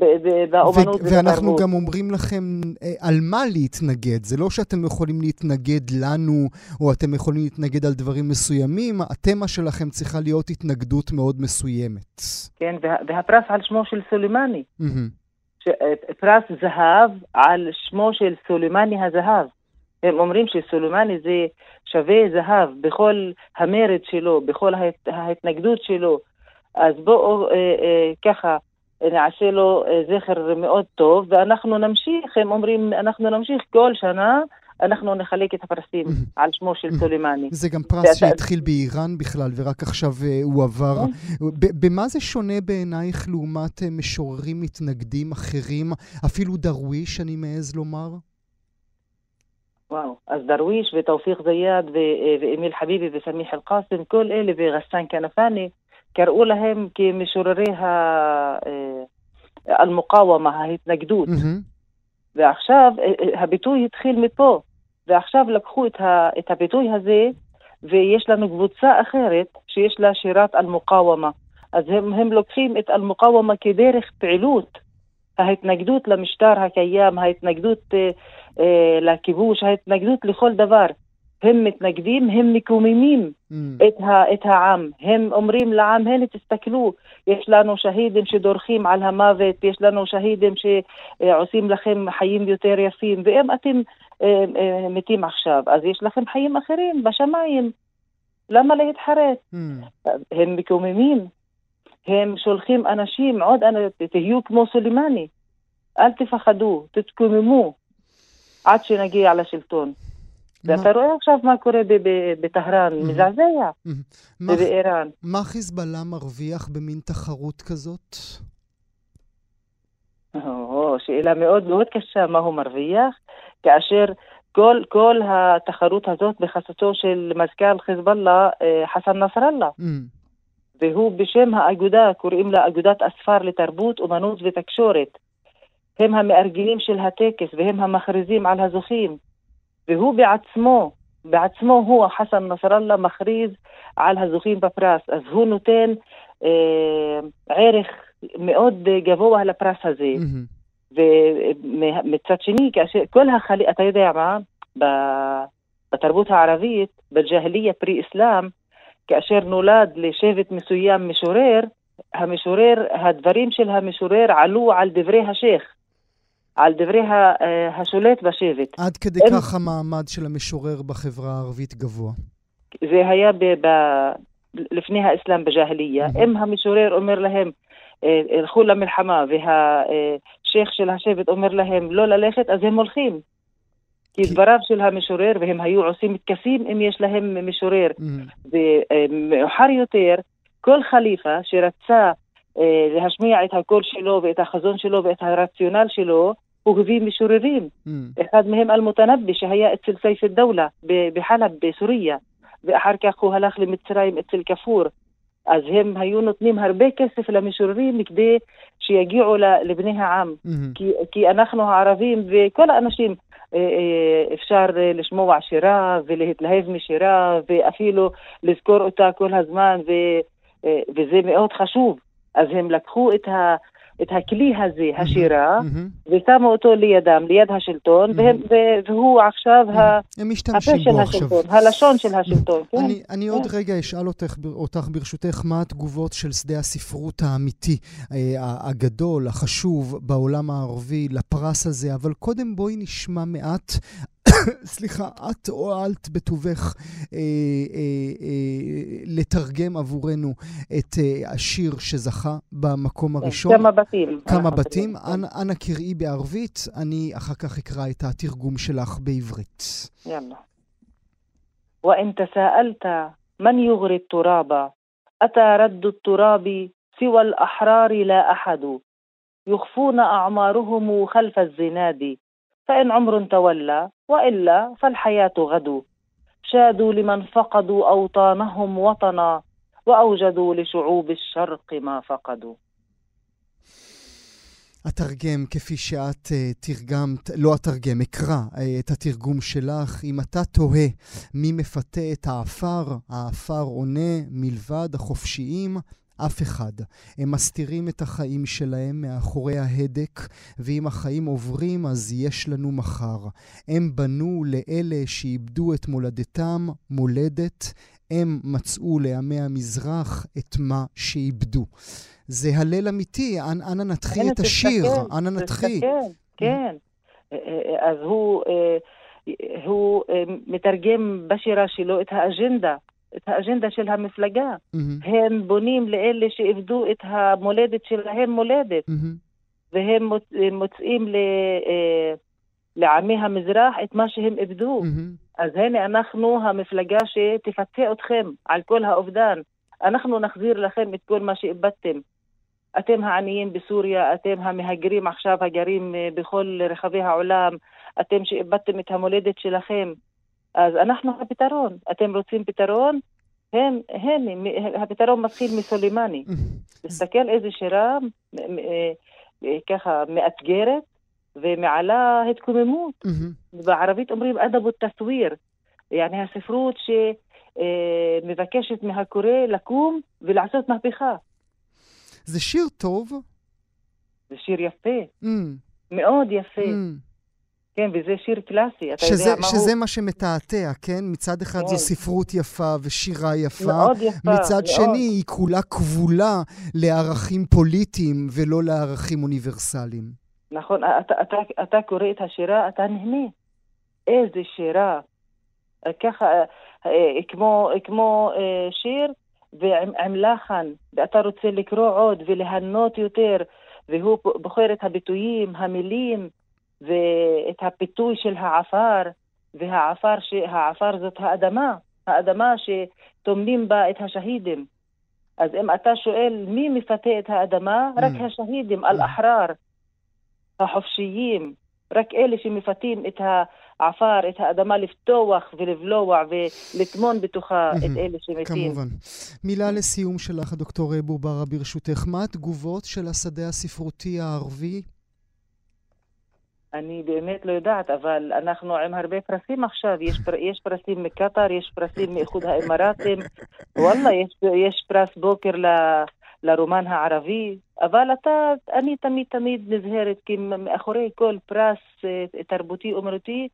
באומנות ובתרבות. ואנחנו גם אומרים לכם אה, על מה להתנגד. זה לא שאתם יכולים להתנגד לנו, או אתם יכולים להתנגד על דברים מסוימים, התמה שלכם צריכה להיות התנגדות מאוד מסוימת. כן, וה, והפרס על שמו של סולימני. Mm-hmm. פרס זהב על שמו של סולימני הזהב. הם אומרים שסולימני זה שווה זהב בכל המרד שלו, בכל ההת, ההתנגדות שלו. אז בואו אה, אה, ככה נעשה לו אה, זכר מאוד טוב, ואנחנו נמשיך, הם אומרים, אנחנו נמשיך כל שנה. אנחנו נחלק את הפרסים על שמו של סולימני. זה גם פרס שהתחיל באיראן בכלל, ורק עכשיו אה, הוא עבר. כן. במה זה שונה בעינייך לעומת אה, משוררים מתנגדים אחרים, אפילו דרוויש, אני מעז לומר? וואו, אז דרוויש ותאופיק זיאד ואמיל חביבי וסמיח אל-קאסם, כל אלה וגסן כנפאני, קראו להם כמשוררי המוקאוומה, ההתנגדות. ועכשיו הביטוי התחיל מפה, ועכשיו לקחו את הביטוי הזה, ויש לנו קבוצה אחרת שיש לה שירת אל-מוקאוומה. אז הם, הם לוקחים את אל-מוקאוומה כדרך פעילות. ההתנגדות למשטר הקיים, ההתנגדות אה, אה, לכיבוש, ההתנגדות לכל דבר. הם מתנגדים, הם מקוממים mm. את, ה, את העם. הם אומרים לעם, הנה תסתכלו, יש לנו שהידים שדורכים על המוות, יש לנו שהידים שעושים לכם חיים יותר יפים, ואם אתם אה, אה, מתים עכשיו, אז יש לכם חיים אחרים בשמיים. למה להתחרט? Mm. הם מקוממים, הם שולחים אנשים, עוד אנשים, תהיו כמו סולימני. אל תפחדו, תתקוממו עד שנגיע לשלטון. ואתה רואה עכשיו מה קורה בטהרן, מזעזע, ובאיראן. מה חיזבאללה מרוויח במין תחרות כזאת? שאלה מאוד מאוד קשה, מה הוא מרוויח, כאשר כל, כל התחרות הזאת בחסותו של מזכ"ל חיזבאללה, אה, חסן נסראללה. והוא בשם האגודה, קוראים לה אגודת אספר לתרבות, אומנות ותקשורת. הם המארגנים של הטקס והם המכריזים על הזוכים. והוא בעצמו, בעצמו הוא, חסן נסראללה, מכריז על הזוכים בפרס. אז הוא נותן אה, ערך מאוד גבוה לפרס הזה. Mm-hmm. ומצד שני, כאשר כל החלי... אתה יודע מה? בתרבות הערבית, בג'הליה פרי-אסלאם, כאשר נולד לשבט מסוים משורר, המשורר, הדברים של המשורר עלו על דברי השייח, על דברי אה, השולט בשבט. עד כדי הם... כך המעמד של המשורר בחברה הערבית גבוה. זה היה ב... ב... לפני האסלאם בג'הליה. Mm-hmm. אם המשורר אומר להם, אה, הלכו למלחמה, והשייח של השבט אומר להם לא ללכת, אז הם הולכים. כי דבריו של המשורר, והם היו עושים תקפים אם יש להם משורר. Mm-hmm. ומאוחר יותר, כל חליפה שרצה אה, להשמיע את הקול שלו ואת החזון שלו ואת הרציונל שלו, הוא הביא משוררים. Mm. אחד מהם אל-מותנבי, שהיה אצל סייף א-דאולה בחלב בסוריה, ואחר כך הוא הלך למצרים אצל כפור. אז הם היו נותנים הרבה כסף למשוררים כדי שיגיעו לבני העם. Mm-hmm. כי, כי אנחנו הערבים וכל האנשים, אפשר לשמוע שירה ולהתלהב משירה ואפילו לזכור אותה כל הזמן, ו, וזה מאוד חשוב. אז הם לקחו את, ה, את הכלי הזה, השירה, ושמו אותו לידם, ליד השלטון, והוא עכשיו הפה של השלטון, הלשון של השלטון. כן? אני עוד כן. רגע אשאל אותך ברשותך, מה התגובות של שדה הספרות האמיתי, אה, הגדול, החשוב, בעולם הערבי, לפרס הזה, אבל קודם בואי נשמע מעט סליחה, את הואלת בטובך אה, אה, אה, לתרגם עבורנו את אה, השיר שזכה במקום כן, הראשון. כמה בתים. כמה בתים. אנא, אנא קראי בערבית, אני אחר כך אקרא את התרגום שלך בעברית. יאללה. وإن تساءلت من يغري التراب أتى رد التراب سوى الأحرار لا أحد يخفون أعمارهم خلف الزناد فإن عمر تولى والا فالحياه غدو شادوا لمن فقدوا اوطانهم وطنا واوجدوا لشعوب الشرق ما فقدوا אתרגם כפי שאת uh, תרגמת, לא אתרגם, אקרא uh, את התרגום שלך. אם אתה תוהה מי מפתה את העפר, העפר עונה מלבד החופשיים, אף אחד. הם מסתירים את החיים שלהם מאחורי ההדק, ואם החיים עוברים אז יש לנו מחר. הם בנו לאלה שאיבדו את מולדתם מולדת, הם מצאו לעמי המזרח את מה שאיבדו. זה הלל אמיתי, אנא נתחיל את השיר, אנא נתחיל. כן, כן. אז הוא, אה, הוא אה, מתרגם בשירה שלו את האג'נדה את האג'נדה של המפלגה. Mm-hmm. הם בונים לאלה שאיבדו את המולדת שלהם מולדת. Mm-hmm. והם מוצ... מוצאים ל... אה, לעמי המזרח את מה שהם איבדו. Mm-hmm. אז הנה אנחנו המפלגה שתפצה אתכם על כל האובדן. אנחנו נחזיר לכם את כל מה שאיבדתם. אתם העניים בסוריה, אתם המהגרים עכשיו הגרים אה, בכל רחבי העולם, אתם שאיבדתם את המולדת שלכם. אז אנחנו הפתרון. אתם רוצים פתרון? הם, הם, הפתרון מתחיל מסולימני. *laughs* תסתכל איזה שירה אה, אה, ככה מאתגרת ומעלה התקוממות. בערבית אומרים אדב תסוויר, יעני הספרות שמבקשת אה, מהקורא לקום ולעשות מהפכה. זה שיר טוב? זה שיר יפה, mm. מאוד יפה. כן, וזה שיר קלאסי, אתה שזה, יודע מה שזה הוא... שזה מה שמתעתע, כן? מצד אחד כן. זו ספרות יפה ושירה יפה. מאוד יפה, מצד מאוד. שני, היא כולה כבולה לערכים פוליטיים ולא לערכים אוניברסליים. נכון, אתה, אתה, אתה קורא את השירה, אתה נהנה. איזה שירה. ככה, אה, כמו, כמו אה, שיר ועם לחן, ואתה רוצה לקרוא עוד וליהנות יותר, והוא בוחר את הביטויים, המילים. ואת הפיתוי של העפר, והעפר, העפר זאת האדמה, האדמה שטומנים בה את השהידים. אז אם אתה שואל מי מפתה את האדמה, רק mm. השהידים, אל-אחרר, החופשיים, רק אלה שמפתים את העפר, את האדמה, לפתוח ולבלוע ולטמון בתוכה את אלה שמתים. כמובן. מילה לסיום שלך, דוקטור בורברה, ברשותך. מה התגובות של השדה הספרותי הערבי אני באמת לא יודעת, אבל אנחנו עם הרבה פרסים עכשיו. יש, פר, יש פרסים מקטאר, יש פרסים מאיחוד האמרתים. וואלה, יש, יש פרס בוקר ל, לרומן הערבי. אבל אתה, אני תמיד תמיד נזהרת, כי מאחורי כל פרס אה, תרבותי אומנותי,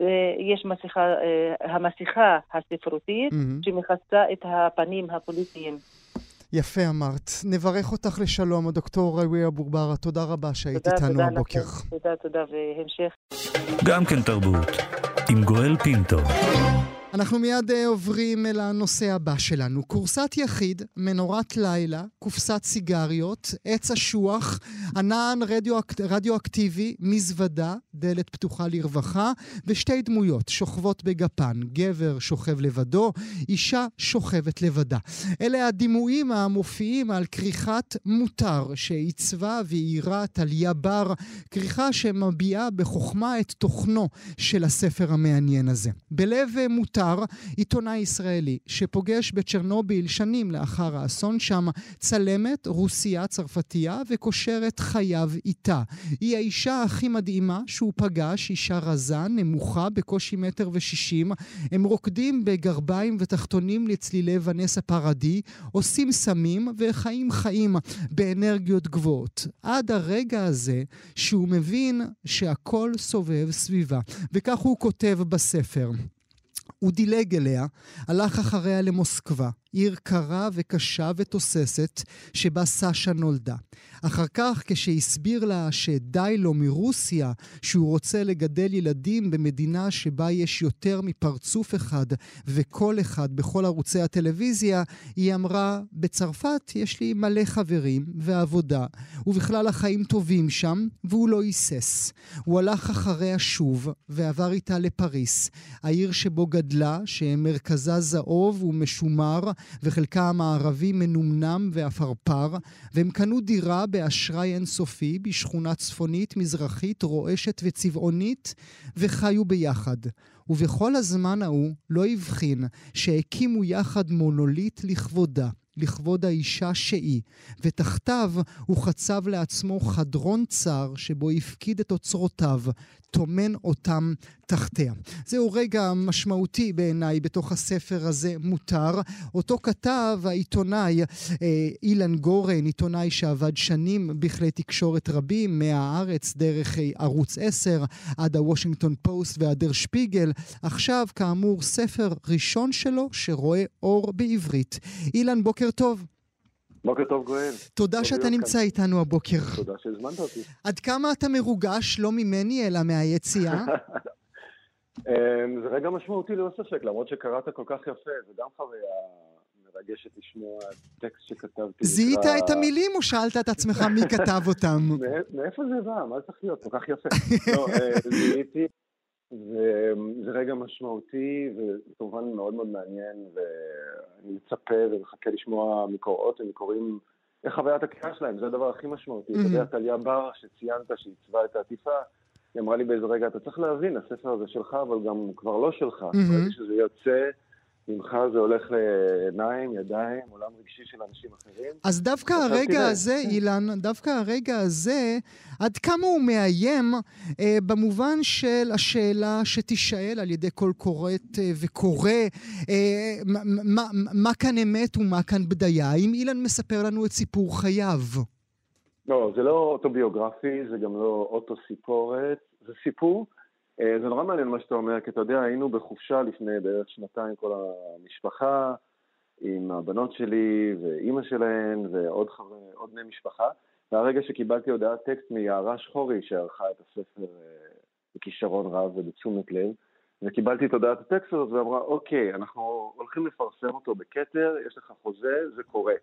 אה, יש מסכה, אה, המסכה הספרותית mm-hmm. שמכסה את הפנים הפוליטיים. יפה אמרת. נברך אותך לשלום, הדוקטור ראויה בורברה. תודה רבה שהיית איתנו הבוקר. תודה, תודה, והמשך. גם כן תרבות, עם גואל פינטו. אנחנו מיד uh, עוברים אל הנושא הבא שלנו. כורסת יחיד, מנורת לילה, קופסת סיגריות, עץ אשוח, ענן רדיואק... רדיואקטיבי, מזוודה, דלת פתוחה לרווחה, ושתי דמויות שוכבות בגפן. גבר שוכב לבדו, אישה שוכבת לבדה. אלה הדימויים המופיעים על כריכת מותר שעיצבה ואיירה טליה בר, כריכה שמביעה בחוכמה את תוכנו של הספר המעניין הזה. בלב מותר מותר, עיתונאי ישראלי שפוגש בצ'רנוביל שנים לאחר האסון שם צלמת רוסיה צרפתייה וקושר את חייו איתה. היא האישה הכי מדהימה שהוא פגש, אישה רזה, נמוכה, בקושי מטר ושישים. הם רוקדים בגרביים ותחתונים לצלילי ונסה פרדי, עושים סמים וחיים חיים באנרגיות גבוהות. עד הרגע הזה שהוא מבין שהכל סובב סביבה. וכך הוא כותב בספר. הוא דילג אליה, הלך אחריה למוסקבה, עיר קרה וקשה ותוססת, שבה סשה נולדה. אחר כך, כשהסביר לה שדי לו מרוסיה, שהוא רוצה לגדל ילדים במדינה שבה יש יותר מפרצוף אחד וקול אחד בכל ערוצי הטלוויזיה, היא אמרה, בצרפת יש לי מלא חברים ועבודה, ובכלל החיים טובים שם, והוא לא היסס. הוא הלך אחריה שוב, ועבר איתה לפריס, העיר שבו גדלה, שמרכזה זהוב ומשומר, וחלקה המערבי מנומנם ועפרפר, והם קנו דירה באשראי אינסופי בשכונה צפונית, מזרחית, רועשת וצבעונית, וחיו ביחד. ובכל הזמן ההוא לא הבחין שהקימו יחד מונוליט לכבודה. לכבוד האישה שהיא, ותחתיו הוא חצב לעצמו חדרון צר שבו הפקיד את אוצרותיו, טומן אותם תחתיה. זהו רגע משמעותי בעיניי בתוך הספר הזה, מותר. אותו כתב העיתונאי אה, אילן גורן, עיתונאי שעבד שנים בכלי תקשורת רבים, מהארץ דרך אה, ערוץ 10 עד הוושינגטון פוסט והדר שפיגל. עכשיו, כאמור, ספר ראשון שלו שרואה אור בעברית. אילן, בוקר טוב. בוקר טוב גואל. תודה שאתה נמצא כאן. איתנו הבוקר. תודה שהזמנת אותי. עד כמה אתה מרוגש, לא ממני, אלא מהיציאה? *laughs* אמ, זה רגע משמעותי ללא ספק, למרות שקראת כל כך יפה, זה גם חוויה מרגשת לשמוע טקסט שכתבתי. זיהית את המילים או שאלת את עצמך מי כתב אותם? *laughs* מאיפה זה בא? מה זה צריך להיות? כל כך יפה. *laughs* לא, אה, זיהיתי, וזה רגע משמעותי וכמובן מאוד מאוד מעניין ואני מצפה ומחכה לשמוע מקוראות ומקוראים איך חוויית הקריאה שלהם, זה הדבר הכי משמעותי. אתה יודע, טליה בר שציינת שעיצבה את העטיפה, היא אמרה לי באיזה רגע, אתה צריך להבין, הספר הזה שלך, אבל גם כבר לא שלך. ברגע שזה יוצא... ממך זה הולך לעיניים, ידיים, עולם רגשי של אנשים אחרים. אז דווקא הרגע הזה, אילן, דווקא הרגע הזה, עד כמה הוא מאיים אה, במובן של השאלה שתישאל על ידי כל קוראת אה, וקורא, אה, מה, מה כאן אמת ומה כאן בדיה? האם אילן מספר לנו את סיפור חייו? לא, זה לא אוטוביוגרפי, זה גם לא אוטו-סיפורת, זה סיפור. אה, זה נורא מעניין מה שאתה אומר, כי אתה יודע, היינו בחופשה לפני בערך שנתיים כל המשפחה, עם הבנות שלי ואימא שלהן ועוד חבר, בני משפחה, והרגע שקיבלתי הודעת טקסט מיערה שחורי שערכה את הספר אה, בכישרון רב ובתשומת לב, וקיבלתי את הודעת הטקסט הזאת ואמרה, אוקיי, אנחנו הולכים לפרסם אותו בכתר, יש לך חוזה, זה קורה.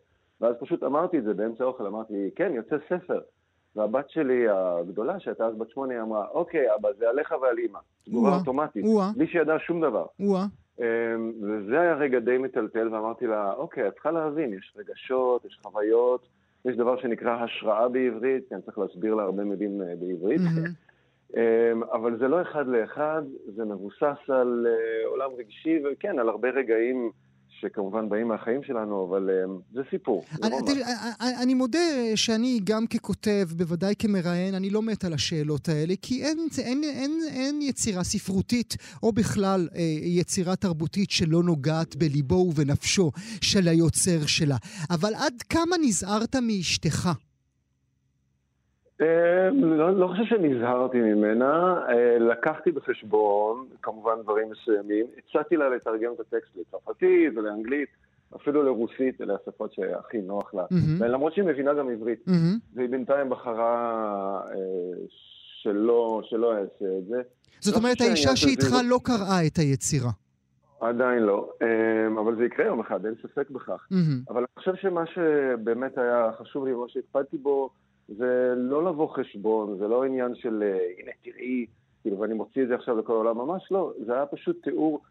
ואז פשוט אמרתי את זה באמצע האוכל, אמרתי, כן, יוצא ספר. והבת שלי הגדולה, שהייתה אז בת שמונה, אמרה, אוקיי, אבא, זה עליך ועל אימא. תגובה אוטומטית, בלי שידעה שום דבר. אמ, וזה היה רגע די מטלטל, ואמרתי לה, אוקיי, את צריכה להבין, יש רגשות, יש חוויות, יש דבר שנקרא השראה בעברית, כי אני צריך להסביר לה הרבה מילים אה, בעברית. *laughs* אמ, אבל זה לא אחד לאחד, זה מבוסס על אה, עולם רגשי, וכן, על הרבה רגעים שכמובן באים מהחיים שלנו, אבל um, זה סיפור. אני, תראי, אני, אני מודה שאני גם ככותב, בוודאי כמראיין, אני לא מת על השאלות האלה, כי אין, אין, אין, אין יצירה ספרותית, או בכלל אה, יצירה תרבותית שלא נוגעת בליבו ובנפשו של היוצר שלה. אבל עד כמה נזהרת מאשתך? לא, לא חושב שנזהרתי ממנה, אה, לקחתי בחשבון כמובן דברים מסוימים, הצעתי לה לתרגם את הטקסט לצרפתית ולאנגלית, אפילו לרוסית, אלה השפות שהכי נוח לה, mm-hmm. למרות שהיא מבינה גם עברית, mm-hmm. והיא בינתיים בחרה אה, שלא, שלא אעשה את זה. זאת לא אומרת, האישה שאיתך לא... לא קראה את היצירה. עדיין לא, אבל זה יקרה יום אחד, אין ספק בכך. Mm-hmm. אבל אני חושב שמה שבאמת היה חשוב לי, מה שהקפדתי בו, זה לא לבוא חשבון, זה לא עניין של, uh, הנה תראי, כאילו, ואני מוציא את זה עכשיו לכל העולם, ממש לא, זה היה פשוט תיאור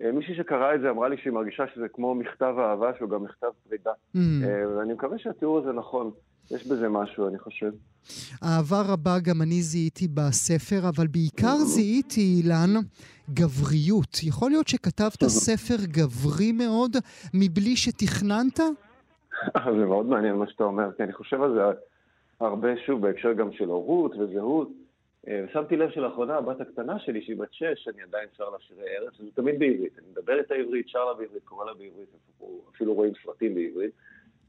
אה, מישהי שקראה את זה אמרה לי שהיא מרגישה שזה כמו מכתב אהבה שהוא גם מכתב פרידה. Mm. ואני מקווה שהתיאור הזה נכון. יש בזה משהו, אני חושב. אהבה רבה גם אני זיהיתי בספר, אבל בעיקר זיהיתי, אילן, גבריות. יכול להיות שכתבת ספר גברי מאוד מבלי שתכננת? זה מאוד מעניין מה שאתה אומר, כי אני חושב על זה הרבה, שוב, בהקשר גם של הורות וזהות. אה, ושמתי לב שלאחרונה הבת הקטנה שלי, שהיא בת שש, אני עדיין שר לה שירי ערב, שזה תמיד בעברית. אני מדבר את העברית, שר לה בעברית, קורא לה בעברית, אפילו רואים סרטים בעברית.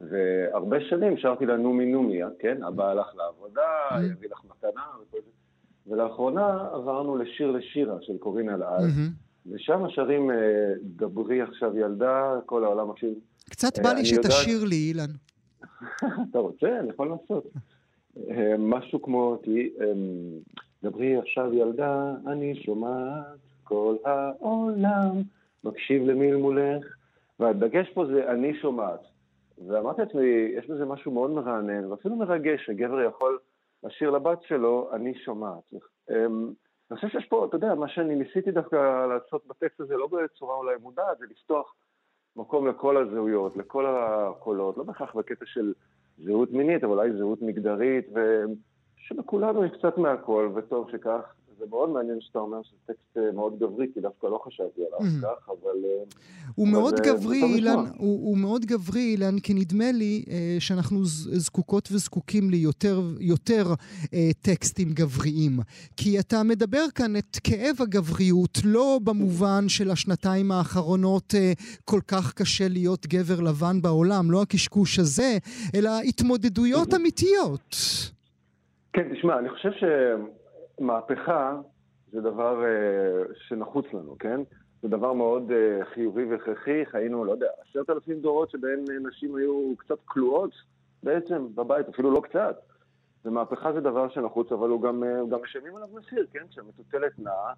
והרבה שנים שרתי לה נומי נומי, כן? אבא הלך לעבודה, mm. יביא לך מתנה וכל זה. ולאחרונה עברנו לשיר לשירה של קורין אלעד, mm-hmm. ושם שרים אה, דברי עכשיו ילדה, כל העולם מקשיב. קצת בא לי שתשיר לי, אילן. *laughs* אתה רוצה? אני יכול לעשות. משהו כמו, דברי עכשיו ילדה, אני שומעת כל העולם מקשיב למלמולך, והדגש פה זה אני שומעת. ואמרתי לעצמי, יש בזה משהו מאוד מרענן, ואפילו מרגש, שגבר יכול לשיר לבת שלו, אני שומעת. אני חושב שיש פה, אתה יודע, מה שאני ניסיתי דווקא לעשות בטקסט הזה, לא בצורה אולי מודעת, זה לפתוח מקום לכל הזהויות, לכל הקולות, לא בהכרח בקטע של זהות מינית, אבל אולי זהות מגדרית, ושלכולנו יש קצת מהכל, וטוב שכך. זה מאוד מעניין שאתה אומר שזה טקסט אה, מאוד גברי, כי דווקא לא חשבתי עליו mm. כך, אבל... אה, הוא מאוד גברי, אילן, הוא, הוא מאוד גברי, אילן, כי נדמה לי אה, שאנחנו זקוקות וזקוקים ליותר יותר, אה, טקסטים גבריים. כי אתה מדבר כאן את כאב הגבריות, לא במובן של השנתיים האחרונות אה, כל כך קשה להיות גבר לבן בעולם, לא הקשקוש הזה, אלא התמודדויות אמיתיות. כן, תשמע, אני חושב ש... מהפכה זה דבר uh, שנחוץ לנו, כן? זה דבר מאוד uh, חיובי והכרחי. חיינו, לא יודע, עשרת אלפים דורות שבהן נשים היו קצת כלואות בעצם בבית, אפילו לא קצת. ומהפכה זה דבר שנחוץ, אבל הוא גם, uh, גם משלמים עליו מחיר, כן? כשהמטוטלת נעה,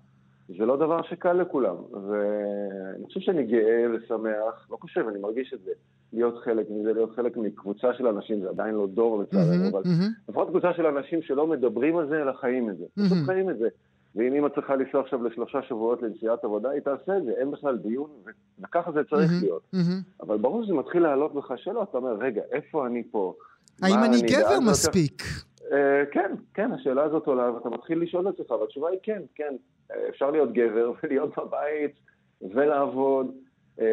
זה לא דבר שקל לכולם. ואני חושב שאני גאה ושמח, לא חושב, אני מרגיש את זה, להיות חלק מזה, להיות חלק מקבוצה של אנשים, זה עדיין לא דור לצערנו, אבל לפחות קבוצה של אנשים שלא מדברים על זה, אלא חיים את זה. פשוט חיים את זה. ואם אמא צריכה לנסוע עכשיו לשלושה שבועות לנסיעת עבודה, היא תעשה את זה, אין בכלל דיון, וככה זה צריך להיות. אבל ברור שזה מתחיל לעלות בך שאלות, אתה אומר, רגע, איפה אני פה? האם אני גבר מספיק? אה, כן, כן, השאלה הזאת עולה, ואתה מתחיל לשאול את עצמך, והתשובה היא כן, כן. אפשר להיות גבר *laughs* ולהיות בבית ולעבוד אה,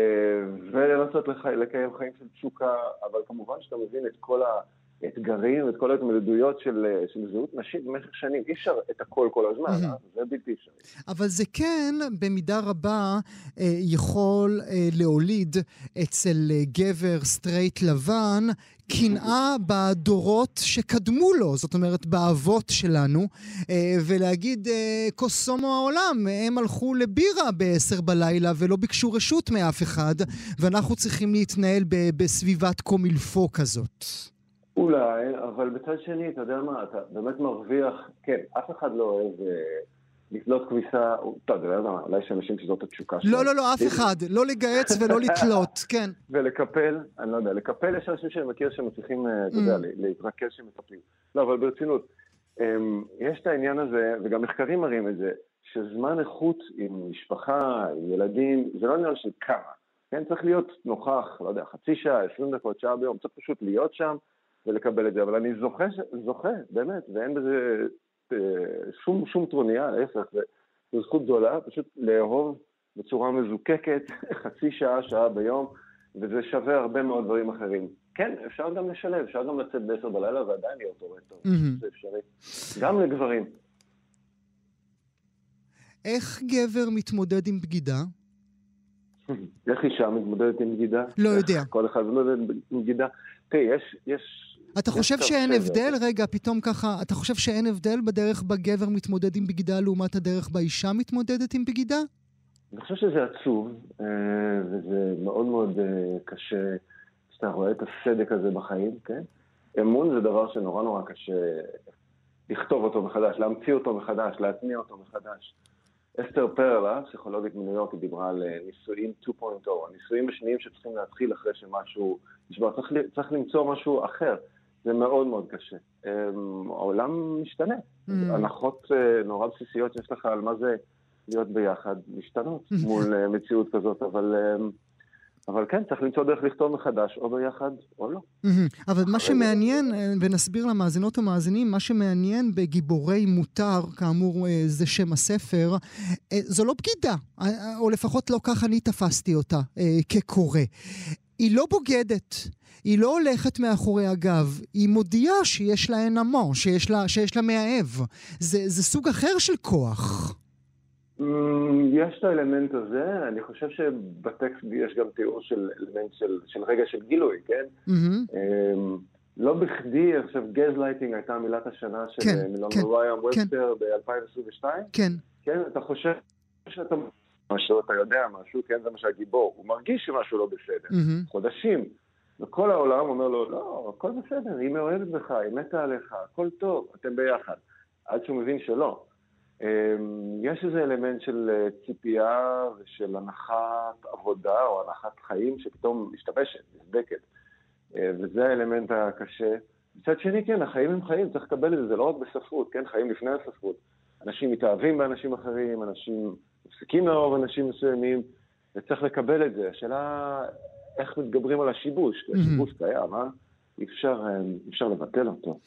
ולנסות לקיים חיים של תשוקה, אבל כמובן שאתה מבין את כל האתגרים ואת כל ההתמודדויות של, של זהות נשית במשך שנים. אי אפשר את הכל כל הזמן, mm-hmm. זה בלתי אפשרי. אבל זה כן, במידה רבה, אה, יכול להוליד אצל גבר סטרייט לבן קנאה בדורות שקדמו לו, זאת אומרת באבות שלנו, אה, ולהגיד אה, כוסאומו העולם, הם הלכו לבירה בעשר בלילה ולא ביקשו רשות מאף אחד, ואנחנו צריכים להתנהל בסביבת קומילפו כזאת. אולי, אבל בצד שני, אתה יודע מה, אתה באמת מרוויח, כן, אף אחד לא אוהב... לתלות כביסה, טוב, אתה יודע מה, אולי יש אנשים שזאת התשוקה שלהם. לא, לא, לא, אף אחד. לא לגהץ ולא לתלות, *laughs* כן. ולקפל, אני לא יודע, לקפל יש אנשים שאני מכיר שמצליחים, אה, אתה יודע, mm. להתרכז שמטפלים. לא, אבל ברצינות, אמ, יש את העניין הזה, וגם מחקרים מראים את זה, שזמן איכות עם משפחה, עם ילדים, זה לא עניין של כמה. כן, צריך להיות נוכח, לא יודע, חצי שעה, עשרים דקות, שעה ביום, צריך פשוט להיות שם ולקבל את זה. אבל אני זוכה, זוכה, באמת, ואין בזה שום, שום טרוניה, להפך, זו זכות גדולה, פשוט לאהוב בצורה מזוקקת *laughs* חצי שעה, שעה ביום, וזה שווה הרבה מאוד דברים אחרים. כן, אפשר גם לשלב, אפשר גם לצאת בעשר בלילה ועדיין להיות הורה טוב. זה אפשרי. גם לגברים. איך גבר מתמודד עם בגידה? *laughs* איך אישה מתמודדת עם בגידה? לא יודע. כל אחד מתמודד עם בגידה. תראי, יש, יש אתה חושב שאין הבדל, רגע, פתאום ככה, אתה חושב שאין הבדל בדרך בה גבר מתמודד עם בגידה לעומת הדרך בה אישה מתמודדת עם בגידה? אני חושב שזה עצוב, אה, וזה מאוד מאוד אה, קשה שאתה רואה את הסדק הזה בחיים, כן? אמון זה דבר שנורא נורא קשה לכתוב אותו מחדש, להמציא אותו מחדש, להטמיע אותו מחדש. אסתר פרלה, פסיכולוגית מניו יורק, היא דיברה על אה, נישואים 2.0, הנישואים השניים שצריכים להתחיל אחרי שמשהו נשבר, צריך, צריך למצוא משהו אחר. זה מאוד מאוד קשה. אמ, העולם משתנה. Mm. הנחות אה, נורא בסיסיות שיש לך על מה זה להיות ביחד, משתנות מול אה, מציאות כזאת, אבל... אה, אבל כן, צריך למצוא דרך לכתוב מחדש, או ביחד או לא. אבל מה שמעניין, אה, ונסביר למאזינות ומאזינים, מה שמעניין בגיבורי מותר, כאמור זה שם הספר, זו לא בגידה, או לפחות לא כך אני תפסתי אותה כקורא. היא לא בוגדת. היא לא הולכת מאחורי הגב, היא מודיעה שיש לה עינמו, שיש לה, שיש לה מאהב. זה, זה סוג אחר של כוח. Mm, יש את האלמנט הזה, אני חושב שבטקסט יש גם תיאור של אלמנט של, של רגע של גילוי, כן? Mm-hmm. לא בכדי, חושב, גז לייטינג הייתה מילת השנה של כן, מילון כן, Merriam Webster כן. ב-2022. כן. כן, אתה חושב שאתה משהו, אתה יודע משהו, כן, זה מה שהגיבור, הוא מרגיש שמשהו לא בסדר. Mm-hmm. חודשים. וכל העולם אומר לו, לא, הכל בסדר, היא מאוהבת בך, היא מתה עליך, הכל טוב, אתם ביחד. עד שהוא מבין שלא. אמ, יש איזה אלמנט של אה, ציפייה ושל הנחת עבודה או הנחת חיים שפתאום משתבשת, נסדקת. אה, וזה האלמנט הקשה. מצד שני, כן, החיים הם חיים, צריך לקבל את זה, זה לא רק בספרות, כן, חיים לפני הספרות. אנשים מתאהבים באנשים אחרים, אנשים מפסיקים לאהוב אנשים מסוימים, וצריך לקבל את זה. השאלה איך מתגברים על השיבוש, כי השיבוש קיים, אה? אי אפשר, אה, אפשר לבטל אותו.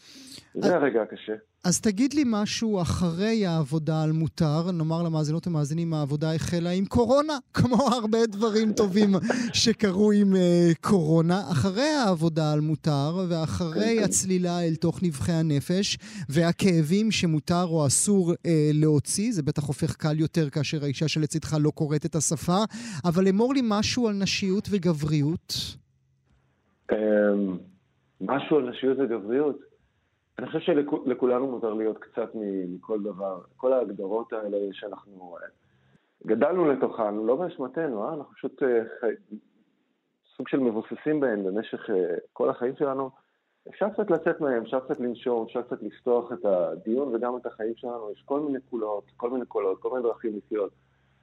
זה הרגע הקשה. אז תגיד לי משהו אחרי העבודה על מותר, נאמר למאזינות ומאזינים, העבודה החלה עם קורונה, *laughs* כמו הרבה דברים טובים שקרו עם uh, קורונה. אחרי העבודה על מותר, ואחרי כן. הצלילה אל תוך נבחי הנפש, והכאבים שמותר או אסור uh, להוציא, זה בטח הופך קל יותר כאשר האישה שלצידך לא קוראת את השפה, אבל אמור לי משהו על נשיות וגבריות. משהו על נשיות וגבריות? אני חושב שלכולנו מותר להיות קצת מכל דבר. כל ההגדרות האלה שאנחנו גדלנו לתוכן, לא באשמתנו, אה? אנחנו פשוט אה, חי... סוג של מבוססים בהן במשך אה, כל החיים שלנו. אפשר קצת לצאת מהם, אפשר קצת לנשום, אפשר קצת לפתוח את הדיון וגם את החיים שלנו. יש כל מיני קולות, כל מיני קולות, כל מיני דרכים לחיות,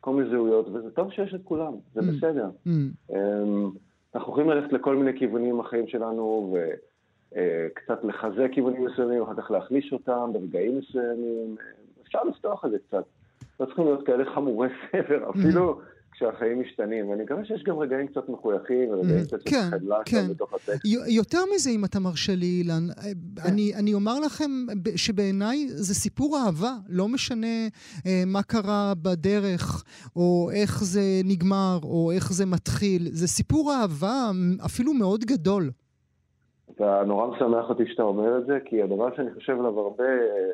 כל מיני זהויות, וזה טוב שיש את כולם, זה mm. בסדר. Mm. אמ, אנחנו יכולים ללכת לכל מיני כיוונים עם החיים שלנו, ו... אה, קצת לחזק כיוונים מסוימים, אחר כך להחליש אותם ברגעים מסוימים. אפשר לפתוח את זה קצת. לא צריכים להיות כאלה חמורי סבר, *laughs* אפילו כשהחיים משתנים. ואני מקווה שיש גם רגעים קצת מחויכים, ורגעים קצת של חדלה כן. בתוך הטקסט. יותר מזה, אם אתה מרשה לי, אילן, אה, כן. אני, אני אומר לכם שבעיניי זה סיפור אהבה. לא משנה אה, מה קרה בדרך, או איך זה נגמר, או איך זה מתחיל. זה סיפור אהבה אפילו מאוד גדול. אתה נורא משמח אותי שאתה אומר את זה, כי הדבר שאני חושב עליו הרבה, אה,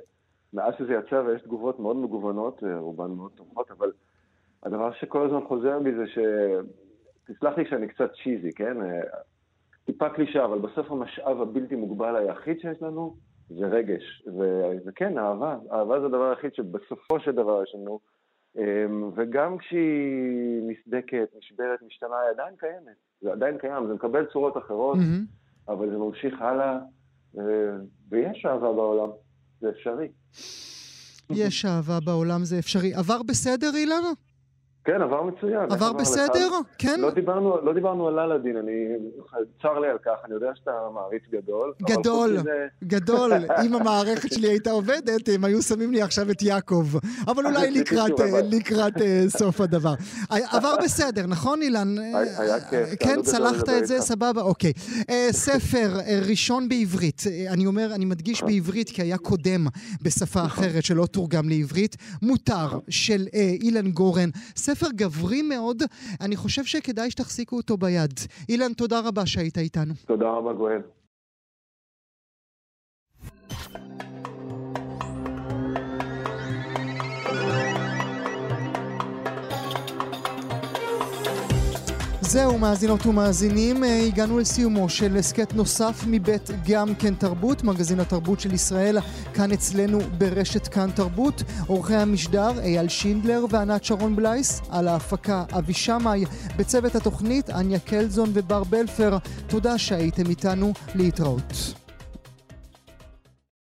מאז שזה יצא ויש תגובות מאוד מגוונות, אה, רובן מאוד תומכות, אבל הדבר שכל הזמן חוזר בי זה ש... תסלח לי שאני קצת צ'יזי, כן? אה, טיפה קלישה, אבל בסוף המשאב הבלתי מוגבל היחיד שיש לנו זה רגש. ו... וכן, אהבה. אהבה זה הדבר היחיד שבסופו של דבר יש לנו. וגם כשהיא נסדקת, נשברת, משתנה, היא עדיין קיימת. זה עדיין קיים, זה מקבל צורות אחרות. Mm-hmm. אבל זה ממשיך הלאה, ויש אהבה בעולם, זה אפשרי. יש אהבה בעולם, זה אפשרי. עבר בסדר, אילן? כן, עבר מצוין. עבר בסדר? לך? כן? לא דיברנו, לא דיברנו על אלאדין, אני... צר לי על כך, אני יודע שאתה מעריץ גדול. גדול, זה... גדול. אם המערכת שלי הייתה עובדת, הם היו שמים לי עכשיו את יעקב. אבל אולי לקראת, לקראת אה, סוף הדבר. עבר בסדר, נכון אילן? היה כיף. כן, צלחת את זה, סבבה, אוקיי. אה, ספר אה, ראשון בעברית, אני אומר, אני מדגיש בעברית כי היה קודם בשפה אחרת שלא תורגם לעברית. מותר, של אילן גורן. ספר גברי מאוד, אני חושב שכדאי שתחזיקו אותו ביד. אילן, תודה רבה שהיית איתנו. תודה רבה, גואל. זהו, מאזינות ומאזינים, אה, הגענו לסיומו של הסכת נוסף מבית גם כן תרבות, מגזין התרבות של ישראל, כאן אצלנו ברשת כאן תרבות. עורכי המשדר אייל שינדלר וענת שרון בלייס, על ההפקה אבי שמאי, בצוות התוכנית אניה קלזון ובר בלפר. תודה שהייתם איתנו, להתראות.